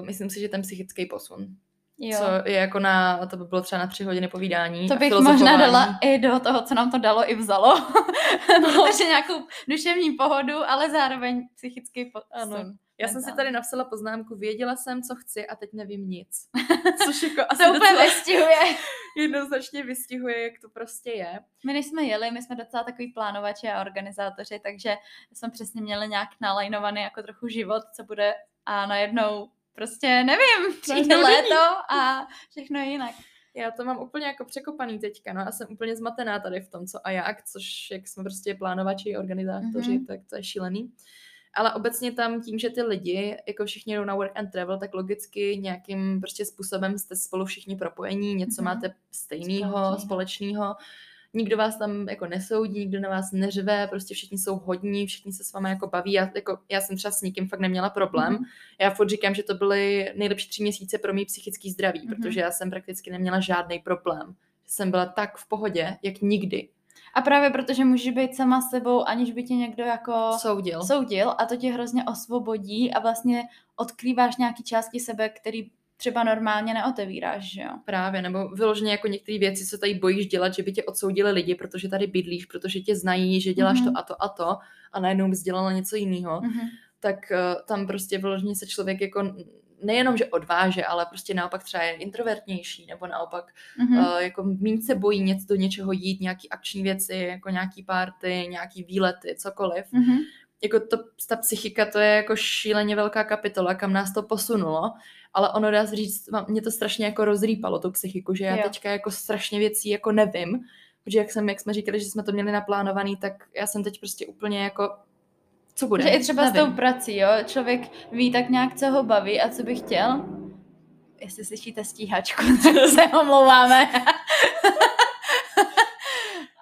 uh, myslím si, že ten psychický posun. Jo. Co je jako na, to by bylo třeba na tři hodiny povídání. To bych možná dala i do toho, co nám to dalo i vzalo. [LAUGHS] no. Takže nějakou duševní pohodu, ale zároveň psychický. Ano. Já jsem si tady napsala poznámku, věděla jsem, co chci a teď nevím nic. [LAUGHS] Což jako asi to úplně vystihuje. [LAUGHS] Jednoznačně vystihuje, jak to prostě je. My než jsme jeli, my jsme docela takový plánovači a organizátoři, takže jsme přesně měli nějak nalajnovaný jako trochu život, co bude a najednou prostě nevím, [LAUGHS] přijde léto a všechno je jinak. Já to mám úplně jako překopaný teďka, no já jsem úplně zmatená tady v tom, co a jak, což jak jsme prostě plánovači, organizátoři, mm-hmm. tak to je šílený. Ale obecně tam tím, že ty lidi, jako všichni jdou na work and travel, tak logicky nějakým prostě způsobem jste spolu všichni propojení, něco mm-hmm. máte stejného, společného nikdo vás tam jako nesoudí, nikdo na vás neřve, prostě všichni jsou hodní, všichni se s vámi jako baví. Já, jako, já jsem třeba s nikým fakt neměla problém. Mm-hmm. Já furt říkám, že to byly nejlepší tři měsíce pro mý psychický zdraví, mm-hmm. protože já jsem prakticky neměla žádný problém. Jsem byla tak v pohodě, jak nikdy. A právě protože můžeš být sama sebou, aniž by tě někdo jako soudil. soudil a to tě hrozně osvobodí a vlastně odkrýváš nějaký části sebe, který třeba normálně neotevíráš, že jo? Právě, nebo vyloženě jako některé věci, co tady bojíš dělat, že by tě odsoudili lidi, protože tady bydlíš, protože tě znají, že děláš mm-hmm. to a to a to a najednou bys dělala něco jiného, mm-hmm. tak uh, tam prostě vyloženě se člověk jako nejenom, že odváže, ale prostě naopak třeba je introvertnější, nebo naopak mm-hmm. uh, jako méně se bojí něco do něčeho jít, nějaký akční věci, jako nějaký party, nějaký výlety, cokoliv. Mm-hmm. Jako to, ta psychika, to je jako šíleně velká kapitola, kam nás to posunulo ale ono dá se říct, mě to strašně jako rozrýpalo, tu psychiku, že já jo. teďka jako strašně věcí jako nevím, protože jak, jsem, jak jsme říkali, že jsme to měli naplánovaný, tak já jsem teď prostě úplně jako co bude? Že i třeba nevím. s tou prací, jo, člověk ví tak nějak, co ho baví a co by chtěl. Jestli slyšíte stíhačku, [LAUGHS] tak se omlouváme. [LAUGHS]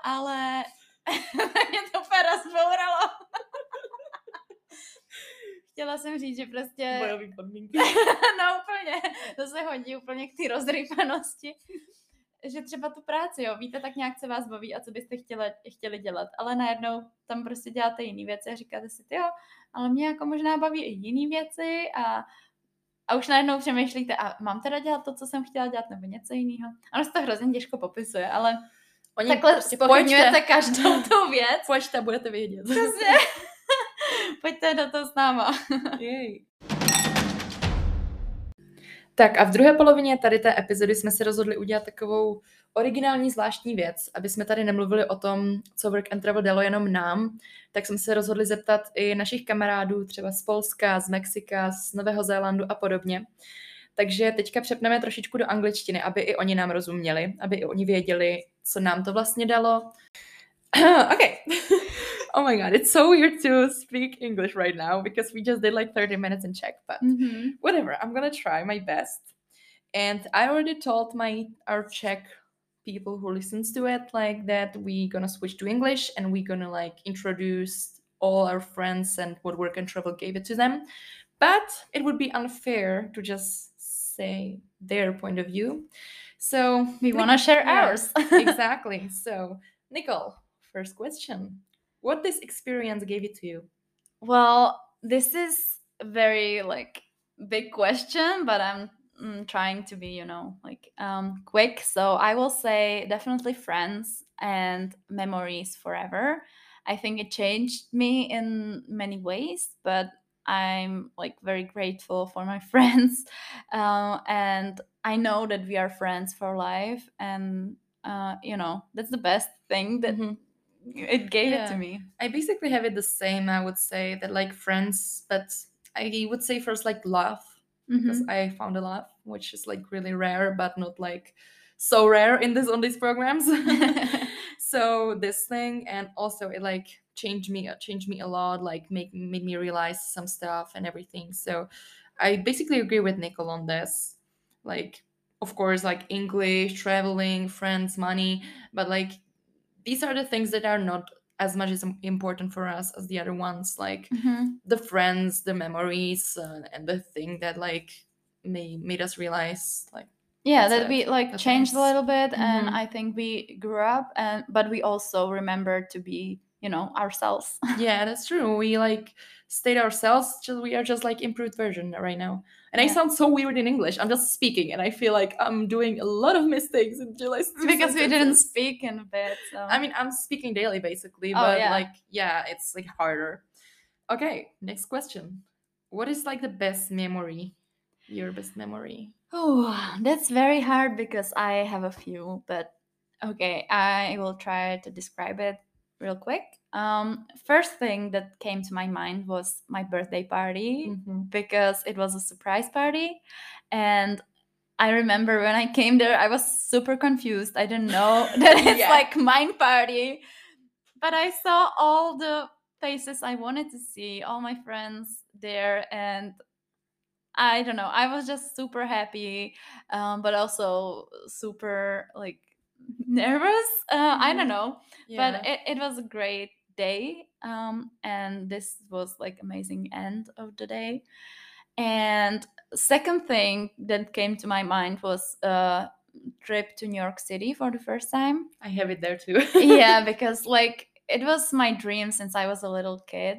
ale [LAUGHS] mě to úplně rozbouralo chtěla jsem říct, že prostě... Bojový podmínky. [LAUGHS] no úplně, to se hodí úplně k té rozrypanosti. Že třeba tu práci, jo, víte tak nějak, co vás baví a co byste chtěli, chtěli dělat, ale najednou tam prostě děláte jiné věci a říkáte si, jo, ale mě jako možná baví i jiné věci a, a už najednou přemýšlíte, a mám teda dělat to, co jsem chtěla dělat, nebo něco jiného. Ono se to hrozně těžko popisuje, ale Oni takhle prostě spochybňujete každou tu věc. Pojďte, budete vědět. Přesně. [LAUGHS] Pojďte do toho s náma. [LAUGHS] Jej. Tak a v druhé polovině tady té epizody jsme se rozhodli udělat takovou originální zvláštní věc, aby jsme tady nemluvili o tom, co Work and Travel dalo jenom nám, tak jsme se rozhodli zeptat i našich kamarádů, třeba z Polska, z Mexika, z Nového Zélandu a podobně. Takže teďka přepneme trošičku do angličtiny, aby i oni nám rozuměli, aby i oni věděli, co nám to vlastně dalo. [CLEARS THROAT] okay. [LAUGHS] oh my god, it's so weird to speak English right now because we just did like 30 minutes in Czech, but mm-hmm. whatever. I'm gonna try my best. And I already told my our Czech people who listens to it like that we're gonna switch to english and we're gonna like introduce all our friends and what work and travel gave it to them but it would be unfair to just say their point of view so we want to share ours [LAUGHS] exactly so nicole first question. What this experience gave it to you? Well this is very like big question but i'm mm, trying to be you know like um quick. So i will say definitely friends and memories forever. I think it changed me in many ways but i'm like very grateful for my [LAUGHS] friends. Uh, and i know that we are friends for life and uh, you know that's the best thing that Mhm. It gave it to me I basically have it the same. I would say that like friends, but I would say first like love because Mhm. I found a love, which is like really rare, but not like so rare in this on these programs. [LAUGHS] [LAUGHS] so this thing, and also it like changed me, uh, changed me a lot. Like make made me realize some stuff and everything. So I basically agree with Nicole on this. Like of course, like English, traveling, friends, money, but like these are the things that are not as much as important for us as the other ones like Mhm. the friends the memories uh, and the thing that like may, made us realize like yeah that we like That's changed a little bit and Mhm. i think we grew up and but we also remember to be you know ourselves [LAUGHS] yeah that's true we like stayed ourselves just we are just like improved version right now and i sound so weird in english i'm just speaking and i feel like i'm doing a lot of mistakes in two [LAUGHS] because we didn't speak in a bit so I mean, I'm speaking daily basically, Oh, but yeah. like, yeah, it's like harder. Okay, next question. What is like the best memory? Your best memory? oh that's very hard because i have a few but okay i will try to describe it real quick um first thing that came to my mind was my birthday party Mhm. because it was a surprise party and I remember when I came there, I was super confused. I didn't know [LAUGHS] that it's Yeah. like mine party. But I saw all the faces I wanted to see, all my friends there, and I don't know. I was just super happy, um, but also super like [LAUGHS] nervous. Uh, I don't Mhm. know Yeah. but it, it was great day um, and this was like amazing end of the day. And second thing that came to my mind was a trip to new york city for the first time. I have it there too. yeah [LAUGHS] because like it was my dream since i was a little kid.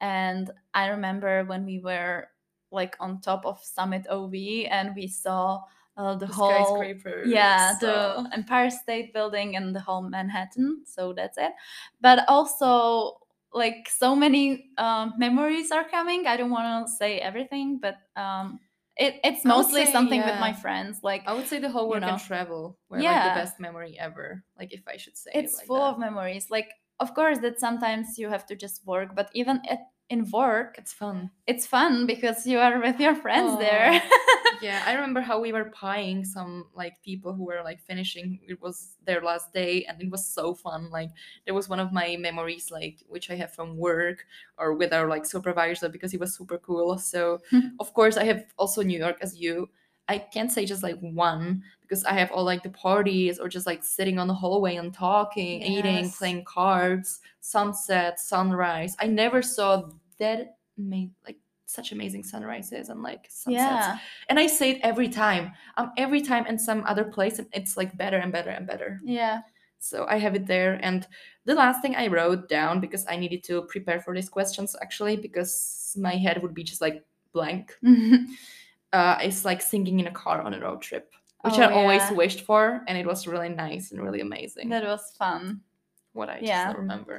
And i remember when we were like on top of summit ov and we saw uh, the, The whole yeah the uh, empire state building and the whole manhattan so that's it but also like so many um, memories are coming i don't want to say everything but um, it, it's mostly say, something with my friends like I would say the whole you know. and travel were like the best memory ever. Like if I should say it it's like full that. of memories like of course that sometimes you have to just work but even at, in work It's fun. it's fun because you are with your friends there [LAUGHS] yeah, I remember how we were pieing some like people who were like finishing. It was their last day, and it was so fun. Like there was one of my memories, like which I have from work or with our like supervisor because he was super cool. So [LAUGHS] of course I have also New York as you. I can't say just like one because I have all like the parties or just like sitting on the hallway and talking, eating, playing cards, sunset, sunrise. I never saw that made like such amazing sunrises and like sunsets. Yeah. And i say it every time. I'm every time in some other place and it's like better and better and better. Yeah. So i have it there. And the last thing i wrote down because i needed to prepare for these questions actually because my head would be just like blank [LAUGHS] uh, is like singing in a car on a road trip which Oh, i always wished for and it was really nice and really amazing that was fun what i yeah. just remember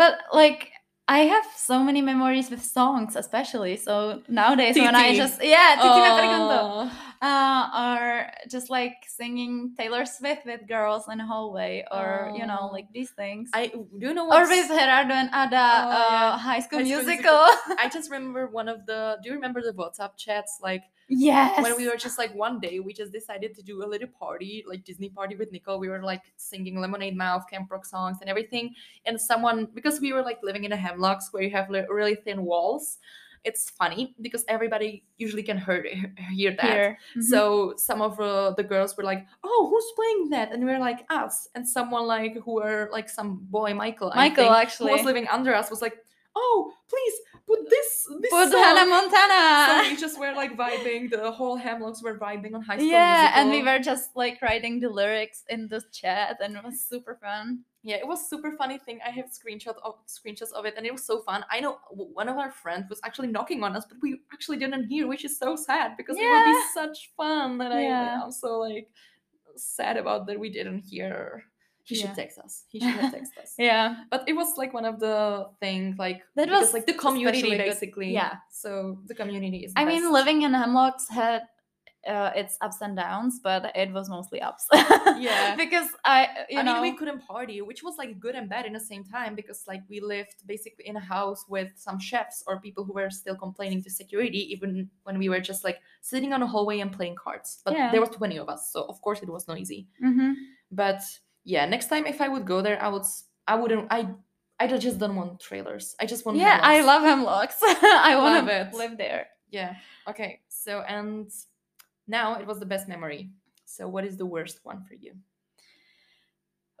but like I have so many memories with songs, especially. So nowadays, when I just yeah, Titi me pregunto, Oh. uh, or just like singing Taylor Swift with girls in a hallway, or you know, Oh. like these things, i do you know or with Gerardo and Ada, Oh, uh, yeah. High School High School Musical. I [LAUGHS] just remember one of the. Do you remember the WhatsApp chats? Like yes, when we were just like one day, we just decided to do a little party, like Disney party with Nicole. We were like singing Lemonade Mouth, Camp Rock songs, and everything. And someone, because we were like living in a hemlocks where you have li- really thin walls, it's funny because everybody usually can hear [LAUGHS] hear that. Mhm. So some of uh, the girls were like, "Oh, who's playing that?" And we were like, "Us." And someone like who were like some boy, Michael, I Michael, think, who actually. was living under us, was like, "Oh, please put this this Put song." Hannah So Montana. we just were like vibing. The whole Hemlocks were vibing on High School yeah, and we were just like writing the lyrics in the chat, and it was super fun. Yeah, it was super funny thing. I have screenshot of screenshots of it, and it was so fun. I know one of our friends was actually knocking on us, but we actually didn't hear, which is so sad because it would be such fun. And Yeah. I, I'm so like sad about that we didn't hear. He should text us. He should have texted us. [LAUGHS] Yeah, But it was like one of the things like That was like the community basically. Yeah. So the community is. I mean, living in Hemlocks had uh, its ups and downs, but it was mostly ups. [LAUGHS] Yeah. because I, you I know, mean, we couldn't party, which was like good and bad in the same time because like we lived basically in a house with some chefs or people who were still complaining to security, even when we were just like sitting on a hallway and playing cards. But Yeah. there was 20 of us, so of course it was noisy. Mhm. But yeah, next time if I would go there, I would I wouldn't I I just don't want trailers. I just want yeah, I love Hemlocks. [LAUGHS] I want to live there. Yeah. Okay. So and now it was the best memory. So what is the worst one for you?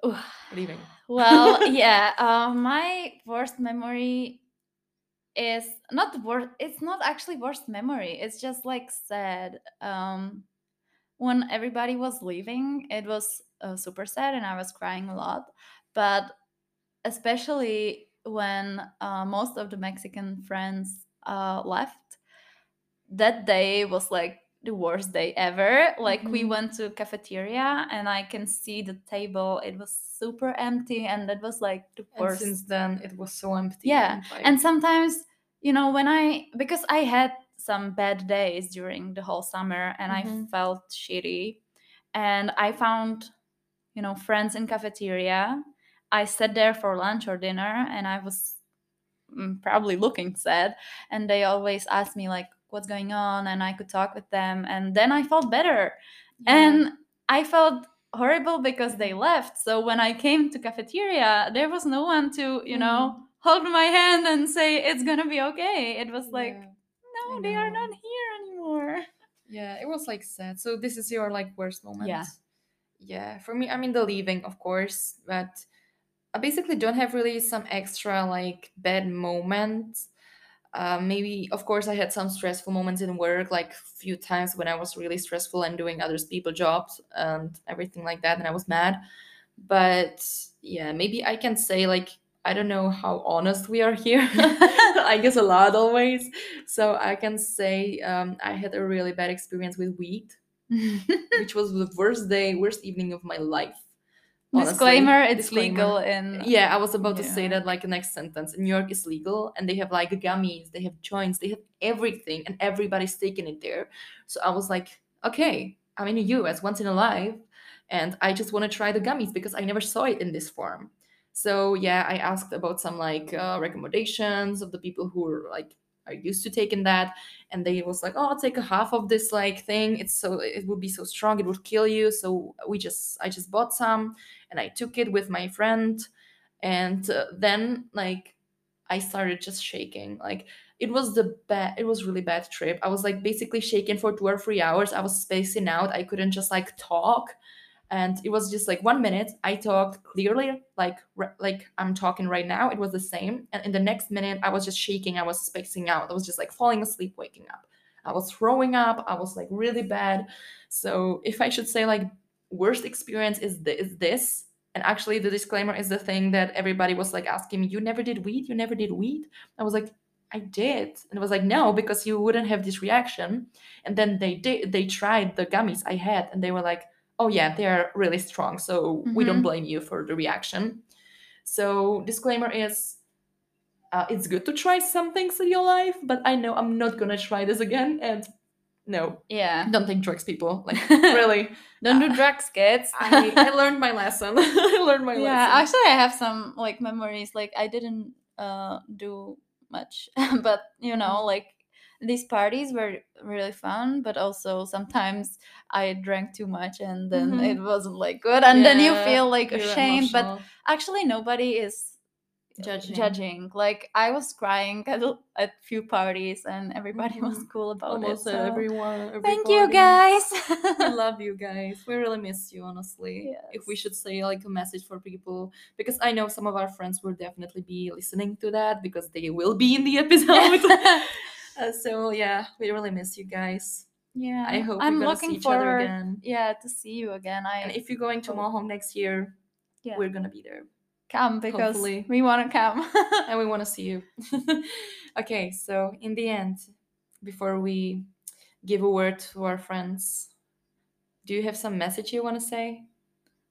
Ooh. Leaving. Well, [LAUGHS] yeah, uh, my worst memory is not the worst. It's not actually worst memory. It's just like sad. Um, when everybody was leaving, it was uh, super sad, and I was crying a lot. But especially when uh, most of the Mexican friends uh, left, that day was like the worst day ever. Like we Mhm. went to cafeteria and I can see the table. It was super empty and that was like the And worst. since then it was so empty. Yeah, like- and sometimes, you know, when I because I had some bad days during the whole summer and I Mhm. felt shitty and I found, you know, friends in cafeteria. I sat there for lunch or dinner and I was mm, probably looking sad and they always asked me like what's going on and I could talk with them and then I felt better. Yeah. And I felt horrible because they left. So when I came to cafeteria, there was no one to, you know, hold my hand and say it's gonna be okay. It was like, Yeah. no, they are not here anymore. Yeah, it was like sad. So this is your like worst moment. Yeah. Yeah. For me, I mean the leaving, of course, but I basically don't have really some extra like bad moments. Uh, maybe, of course, I had some stressful moments in work, like few times when I was really stressful and doing other people jobs and everything like that, and I was mad. But yeah, maybe I can say like I don't know how honest we are here. [LAUGHS] I guess a lot always. So I can say um, I had a really bad experience with weed, which was the worst day, worst evening of my life. honestly. Disclaimer, it's Disclaimer. legal in Yeah, I was about to say that like the next sentence. New York is legal and they have like gummies, they have joints, they have everything, and everybody's taking it there. So I was like, okay, I'm in the US once in a life, and I just want to try the gummies because I never saw it in this form. So yeah, I asked about some like uh, recommendations of the people who are like are used to taking that, and they was like, oh, I'll take a half of this like thing. It's so it would be so strong, it would kill you. So we just I just bought some and I took it with my friend, and uh, then like I started just shaking. Like it was the bad. It was really bad trip. I was like basically shaking for two or three hours. I was spacing out. I couldn't just like talk, and it was just like one minute I talked clearly, like like I'm talking right now. It was the same, and in the next minute I was just shaking. I was spacing out. I was just like falling asleep, waking up. I was throwing up. I was like really bad. So if I should say like worst experience is th- is this and actually the disclaimer is the thing that everybody was like asking me you never did weed you never did weed i was like i did and it was like no because you wouldn't have this reaction and then they did they tried the gummies i had and they were like oh yeah they're really strong so we don't Mhm. blame you for the reaction so disclaimer is uh, it's good to try some things in your life but i know i'm not gonna try this again and no yeah. don't take drugs people like [LAUGHS] really Don't do drugs, kids. I, I [LAUGHS] learned my lesson. [LAUGHS] I learned my yeah, lesson. actually, I have some like memories. Like I didn't uh do much, but you know, Mm-hmm. like these parties were really fun. But also sometimes I drank too much, and then Mhm. it wasn't like good, and then you feel like ashamed. But actually, nobody is Judging. judging. Like I was crying at a at few parties, and everybody was Mhm. cool about Almost it. so everyone. every Thank you, guys. we [LAUGHS] love you guys. We really miss you, honestly. If we should say like a message for people, because I know some of our friends will definitely be listening to that because they will be in the episode. [LAUGHS] Uh, so yeah, we really miss you guys. yeah, I hope I'm looking see each other forward. again. Yeah, to see you again. I And if you're going to Mohom next year, Yeah. we're gonna be there come because hopefully. we want to come. [LAUGHS] and we want to see you. [LAUGHS] okay, so in the end, before we give a word to our friends, do you have some message you want to say?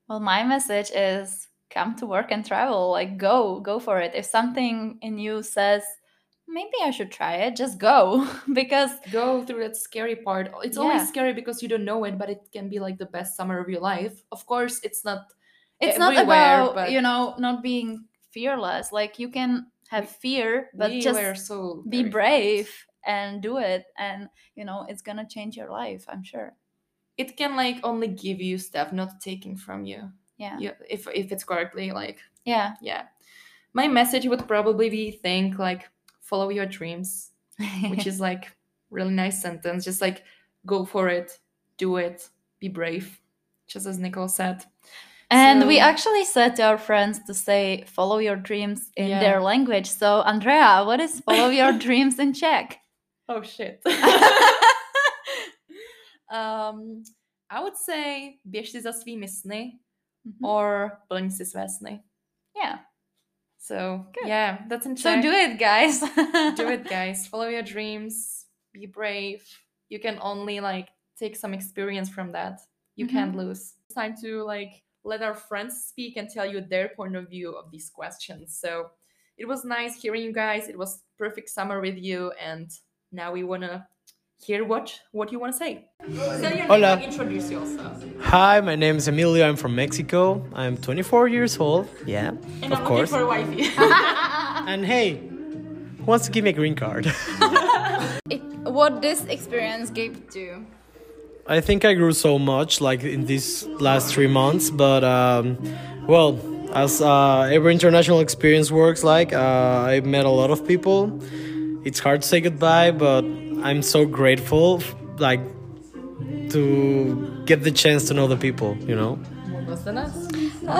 well, my message is come to work and travel. Like go, go for it. If something in you says maybe I should try it, just go [LAUGHS] because go through that scary part. It's Yeah. always scary because you don't know it, but it can be like the best summer of your life. Of course, it's not. it's not about but you know not being fearless. Like you can have fear, but we just so be brave and do it and you know it's gonna change your life i'm sure It can like only give you stuff, not taking from you. yeah Yeah, if if it's correctly like yeah yeah. My message would probably be think like follow your dreams, which [LAUGHS] is like really nice sentence. Just like go for it, do it, be brave, just as Nicole said. and we actually said to our friends to say follow your dreams in Yeah. their language so andrea what is follow your [LAUGHS] dreams in czech Oh shit. [LAUGHS] um, I would say běž si za svými sny Mhm. or plň si své sny. yeah So Good. yeah, that's in so do it guys [LAUGHS] do it, [LAUGHS] guys. Follow your dreams. Be brave. You can only like take some experience from that. You can't mm-hmm. lose. It's time to like let our friends speak and tell you their point of view of these questions. So it was nice hearing you guys. It was perfect summer with you, and now we wanna hear what what you wanna say. Say your Hola. name and introduce yourself. Hi, my name is Emilio. I'm from Mexico. I'm 24 years old. Yeah, And of I'm course. looking for a wifey. [LAUGHS] [LAUGHS] and hey, who wants to give me a green card? [LAUGHS] what this experience gave to you I think I grew so much, like in these last three months. But um, well, as uh, every international experience works, like uh, I met a lot of people. It's hard to say goodbye, but I'm so grateful, like to get the chance to know the people. You know. what was the next?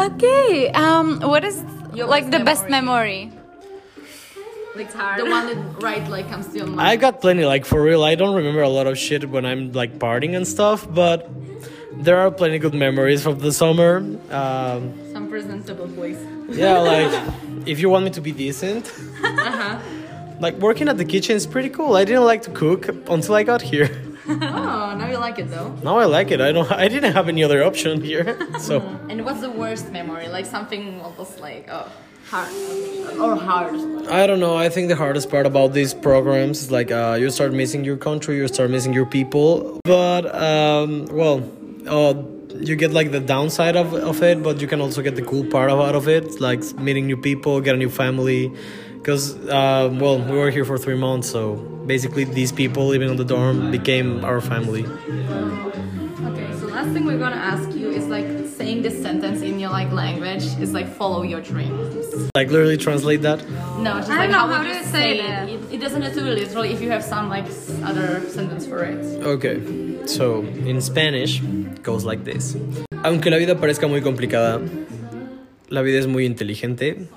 okay um what is Your like best the best memory. memory Like the one that right like comes to your mind. I got plenty, like for real. I don't remember a lot of shit when I'm like partying and stuff, but there are plenty good memories from the summer. Um, Some presentable place. yeah, like [LAUGHS] if you want me to be decent, Uh-huh. Like working at the kitchen is pretty cool. I didn't like to cook until I got here. [LAUGHS] Oh, now you like it though. Now I like it. I don't. I didn't have any other option here, [LAUGHS] so. And what's the worst memory? Like something almost like oh hard or hard. I don't know. I think the hardest part about these programs is like uh, you start missing your country, you start missing your people. But um, well, uh, you get like the downside of, of it, but you can also get the cool part of, out of it, like meeting new people, get a new family. Because uh, well, we were here for three months, so basically these people living on the dorm became our family. Okay, so last thing we're gonna ask you is like saying this sentence in your like language is like follow your dreams. Like literally translate that. No, just I don't how, know would how you to say that. it? It doesn't have to be literal if you have some like other sentence for it. Okay, so in Spanish goes like this. Aunque la vida parezca muy complicada, la vida es muy inteligente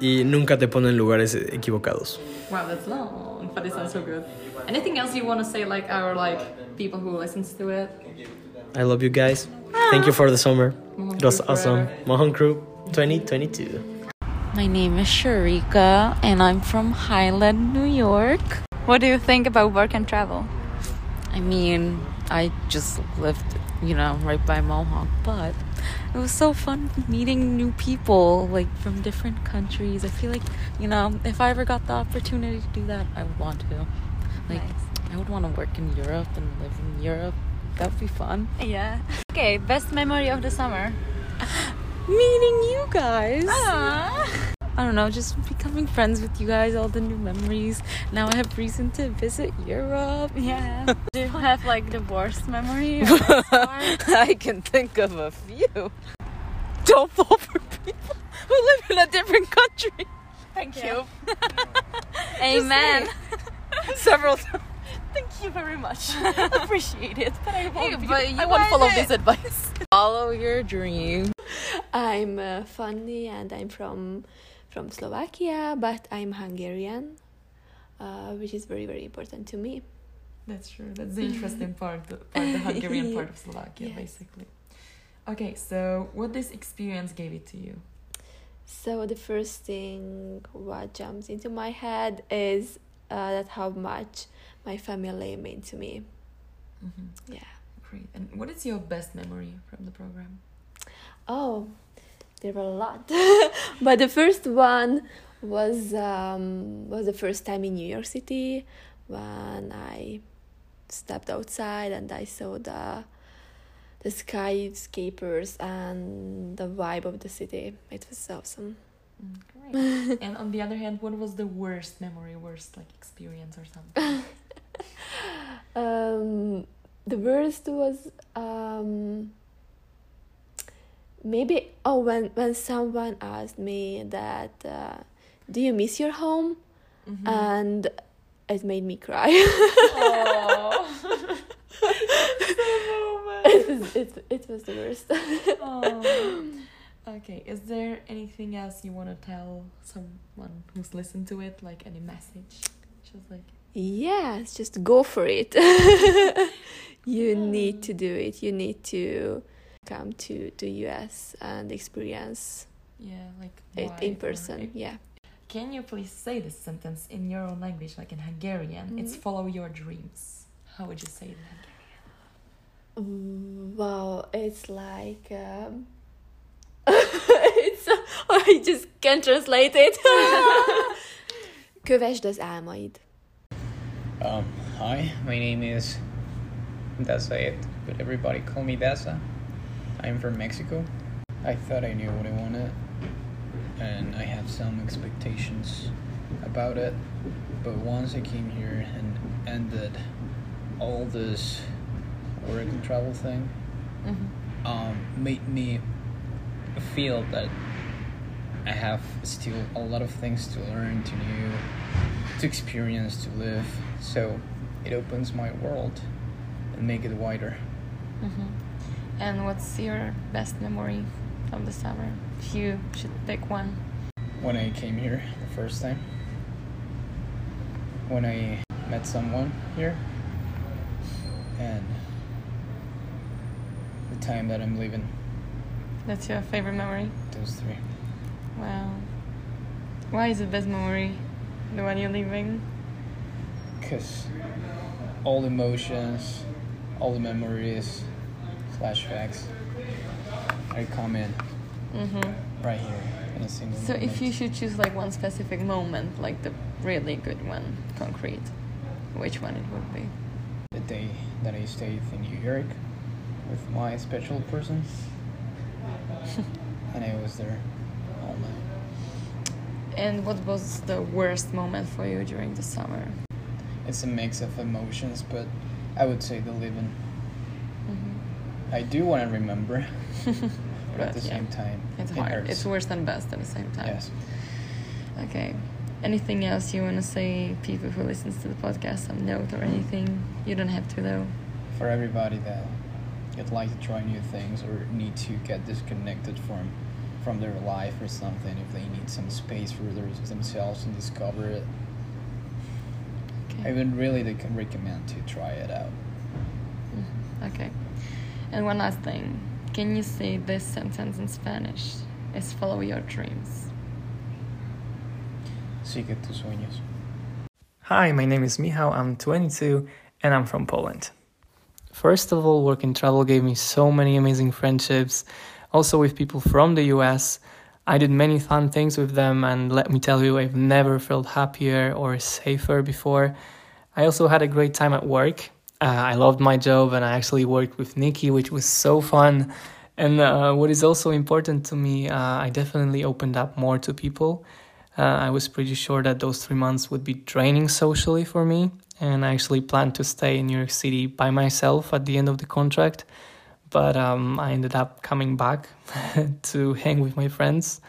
y nunca te pone en lugares equivocados. Wow, that's long, but it sounds so good. Anything else you want to say like our like people who listens to it? I love you guys. Thank you for the summer. It was Crew awesome. forever. Mohon Crew 2022. My name is Sharika and I'm from Highland, New York. what do you think about work and travel I mean, I just lived, you know, right by Mohawk, but it was so fun meeting new people, like from different countries. I feel like, you know, if I ever got the opportunity to do that, I would want to. Like, I would want to work in Europe and live in Europe. That would be fun. yeah okay best memory of the summer [LAUGHS] Meeting you guys. [LAUGHS] I don't know, just becoming friends with you guys, all the new memories. Now I have reason to visit Europe. [LAUGHS] yeah do you have like the worst memory [LAUGHS] I can think of a few. Don't fall for people who live in a different country. Thank you. [LAUGHS] Amen. Several times. Thank you very much. Appreciate it. But I won't, Hey, but you I won't follow guys- this advice. Follow your dream. I'm uh, Fanny and I'm from from Slovakia, but I'm Hungarian, uh, which is very very important to me. That's true. That's the interesting [LAUGHS] part, the, part, the Hungarian part of Slovakia, Yes. basically. Okay, so what this experience gave it to you? So the first thing what jumps into my head is uh, that how much my family mean to me. hmm Yeah. Great. And what is your best memory from the program? Oh, there were a lot, [LAUGHS] but the first one was um, was the first time in New York City when I stepped outside and I saw the the skyscrapers and the vibe of the city. It was awesome. Mm, great. and on the other hand, what was the worst memory, worst like experience or something? [LAUGHS] Um, the worst was um, maybe oh when when someone asked me that uh, do you miss your home Mhm. and it made me cry. It was it, it was the worst. Okay, is there anything else you want to tell someone who's listened to it? Like any message? Just like, yes, just go for it. [LAUGHS] you need to do it. You need to come to to US and experience yeah, like it why in or- person. Yeah. Can you please say this sentence in your own language, like in Hungarian? It's Mhm. follow your dreams. How would you say it in Hungarian? Wow, it's like um, [LAUGHS] it's [LAUGHS] I just can't translate it. [LAUGHS] Kövesd az álmaid. Um, hi, my name is Dasaet, but everybody call me Dasa. I'm from Mexico. I thought I knew what I wanted, and I had some expectations about it. But once I came here and ended all this work and travel thing, Mm-hmm. um, made me feel that I have still a lot of things to learn, to know, to experience, to live. So it opens my world and make it wider. Mm-hmm. And what's your best memory of the summer? If you should pick one. When I came here the first time, when I met someone here, and the time that I'm leaving, That's your favorite memory? those three. Wow. Why is it best memory? The one you're leaving? Because all the emotions, all the memories, flashbacks, I come in Mm-hmm. right here in a single So if you should choose like one specific moment, like the really good one, concrete, which one it would be? the day that I stayed in New York with my special person, [LAUGHS] and I was there all night. And what was the worst moment for you during the summer? It's a mix of emotions, but I would say the living. Mm-hmm. I do want to remember, but, [LAUGHS] But, at the yeah, same time, It's it hard. hurts. It's worse than best at the same time. Yes. Okay. Anything else you want to say, people who listens to the podcast, some note or anything? You don't have to though. For everybody that would like to try new things or need to get disconnected from from their life or something, if they need some space for their, themselves and discover it, I would really rec- recommend to try it out. Mhm. Okay. And one last thing. Can you say this sentence in Spanish? Is follow your dreams. Sigue tus sueños. Hi, my name is Michał, I'm 22 and I'm from Poland. First of all, work and travel gave me so many amazing friendships, also with people from the US. I did many fun things with them, and let me tell you, I've never felt happier or safer before. I also had a great time at work. Uh, I loved my job, and I actually worked with Nikki, which was so fun. And uh, what is also important to me, uh, I definitely opened up more to people. Uh, I was pretty sure that those three months would be draining socially for me, and I actually planned to stay in New York City by myself at the end of the contract. But um, I ended up coming back [LAUGHS] to hang with my friends.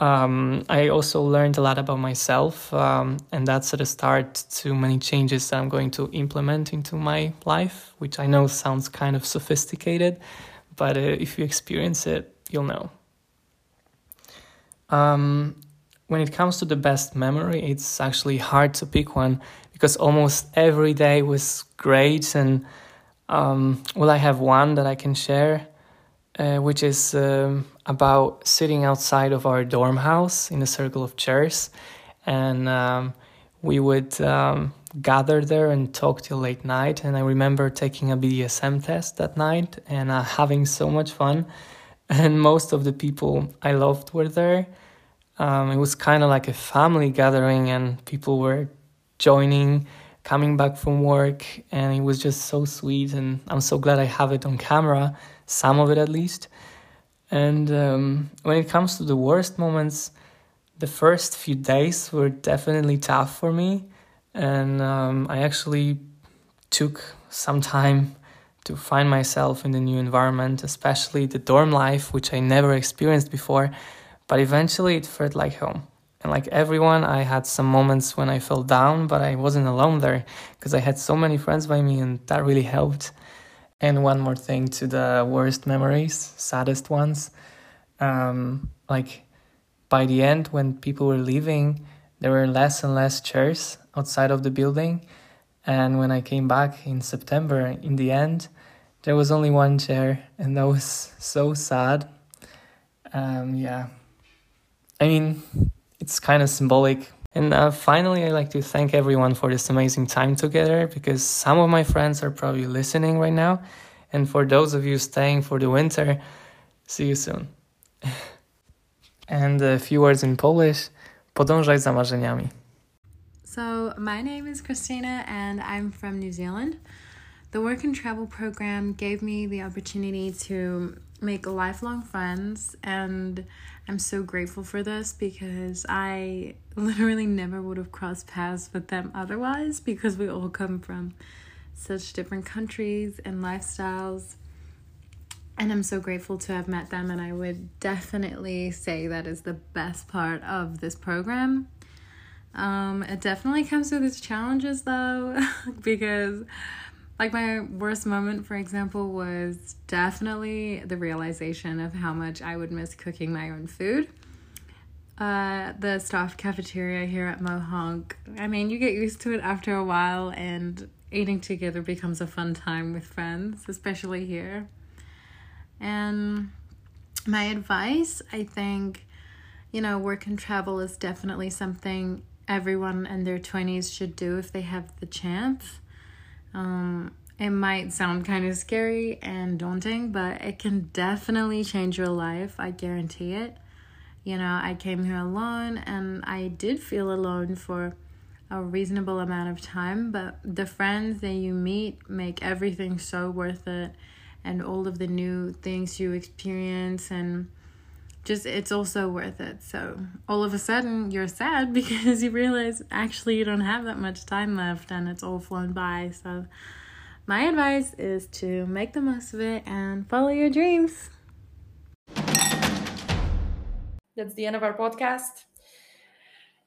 Um, I also learned a lot about myself, um, and that's at the start to many changes that I'm going to implement into my life, which I know sounds kind of sophisticated, but uh, if you experience it, you'll know. Um, when it comes to the best memory, it's actually hard to pick one because almost every day was great. And um, well, I have one that I can share, uh, which is um, about sitting outside of our dorm house in a circle of chairs, and um, we would um, gather there and talk till late night. And I remember taking a BDSM test that night and uh, having so much fun. [LAUGHS] And most of the people I loved were there um, it was kind of like a family gathering, and people were joining, coming back from work, and it was just so sweet. And I'm so glad I have it on camera, some of it at least. And um, when it comes to the worst moments, the first few days were definitely tough for me, and um, I actually took some time to find myself in the new environment, especially the dorm life, which I never experienced before but eventually it felt like home. And like everyone, I had some moments when I fell down, but I wasn't alone there because I had so many friends by me and that really helped. And one more thing to the worst memories, saddest ones. Um, like by the end, when people were leaving, there were less and less chairs outside of the building. And when I came back in September, in the end, there was only one chair, and that was so sad. Um, yeah, I mean, it's kind of symbolic. And uh, finally, I'd like to thank everyone for this amazing time together because some of my friends are probably listening right now. And for those of you staying for the winter, see you soon. [LAUGHS] and a few words in Polish. Podążaj za marzeniami. So, my name is Christina and I'm from New Zealand. The work and travel program gave me the opportunity to make lifelong friends and I'm so grateful for this because I literally never would have crossed paths with them otherwise because we all come from such different countries and lifestyles. And I'm so grateful to have met them, and I would definitely say that is the best part of this program. Um, it definitely comes with its challenges though, [LAUGHS] because like my worst moment for example was definitely the realization of how much i would miss cooking my own food. Uh, the staff cafeteria here at mohonk. I mean you get used to it after a while and eating together becomes a fun time with friends especially here. And my advice i think you know work and travel is definitely something everyone in their 20s should do if they have the chance um, it might sound kind of scary and daunting, but it can definitely change your life. I guarantee it. You know, I came here alone and I did feel alone for a reasonable amount of time, but the friends that you meet make everything so worth it and all of the new things you experience and just it's also worth it. So all of a sudden you're sad [LAUGHS] because you realize actually you don't have that much time left and it's all flown by. So my advice is to make the most of it and follow your dreams. That's the end of our podcast.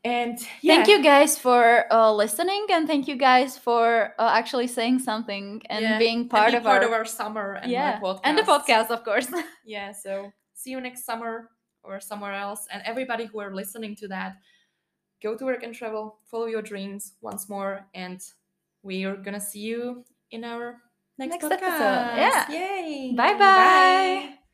And yeah. thank you guys for uh, listening, and thank you guys for uh, actually saying something and Yeah, being part, be of, part our, of our summer and yeah, our podcast. and the podcast, of course. [LAUGHS] Yeah, so see you next summer or somewhere else. And everybody who are listening to that, go to work and travel, follow your dreams once more, and we are gonna see you in our next, Next episode, yeah. Yay! Bye-bye. Bye.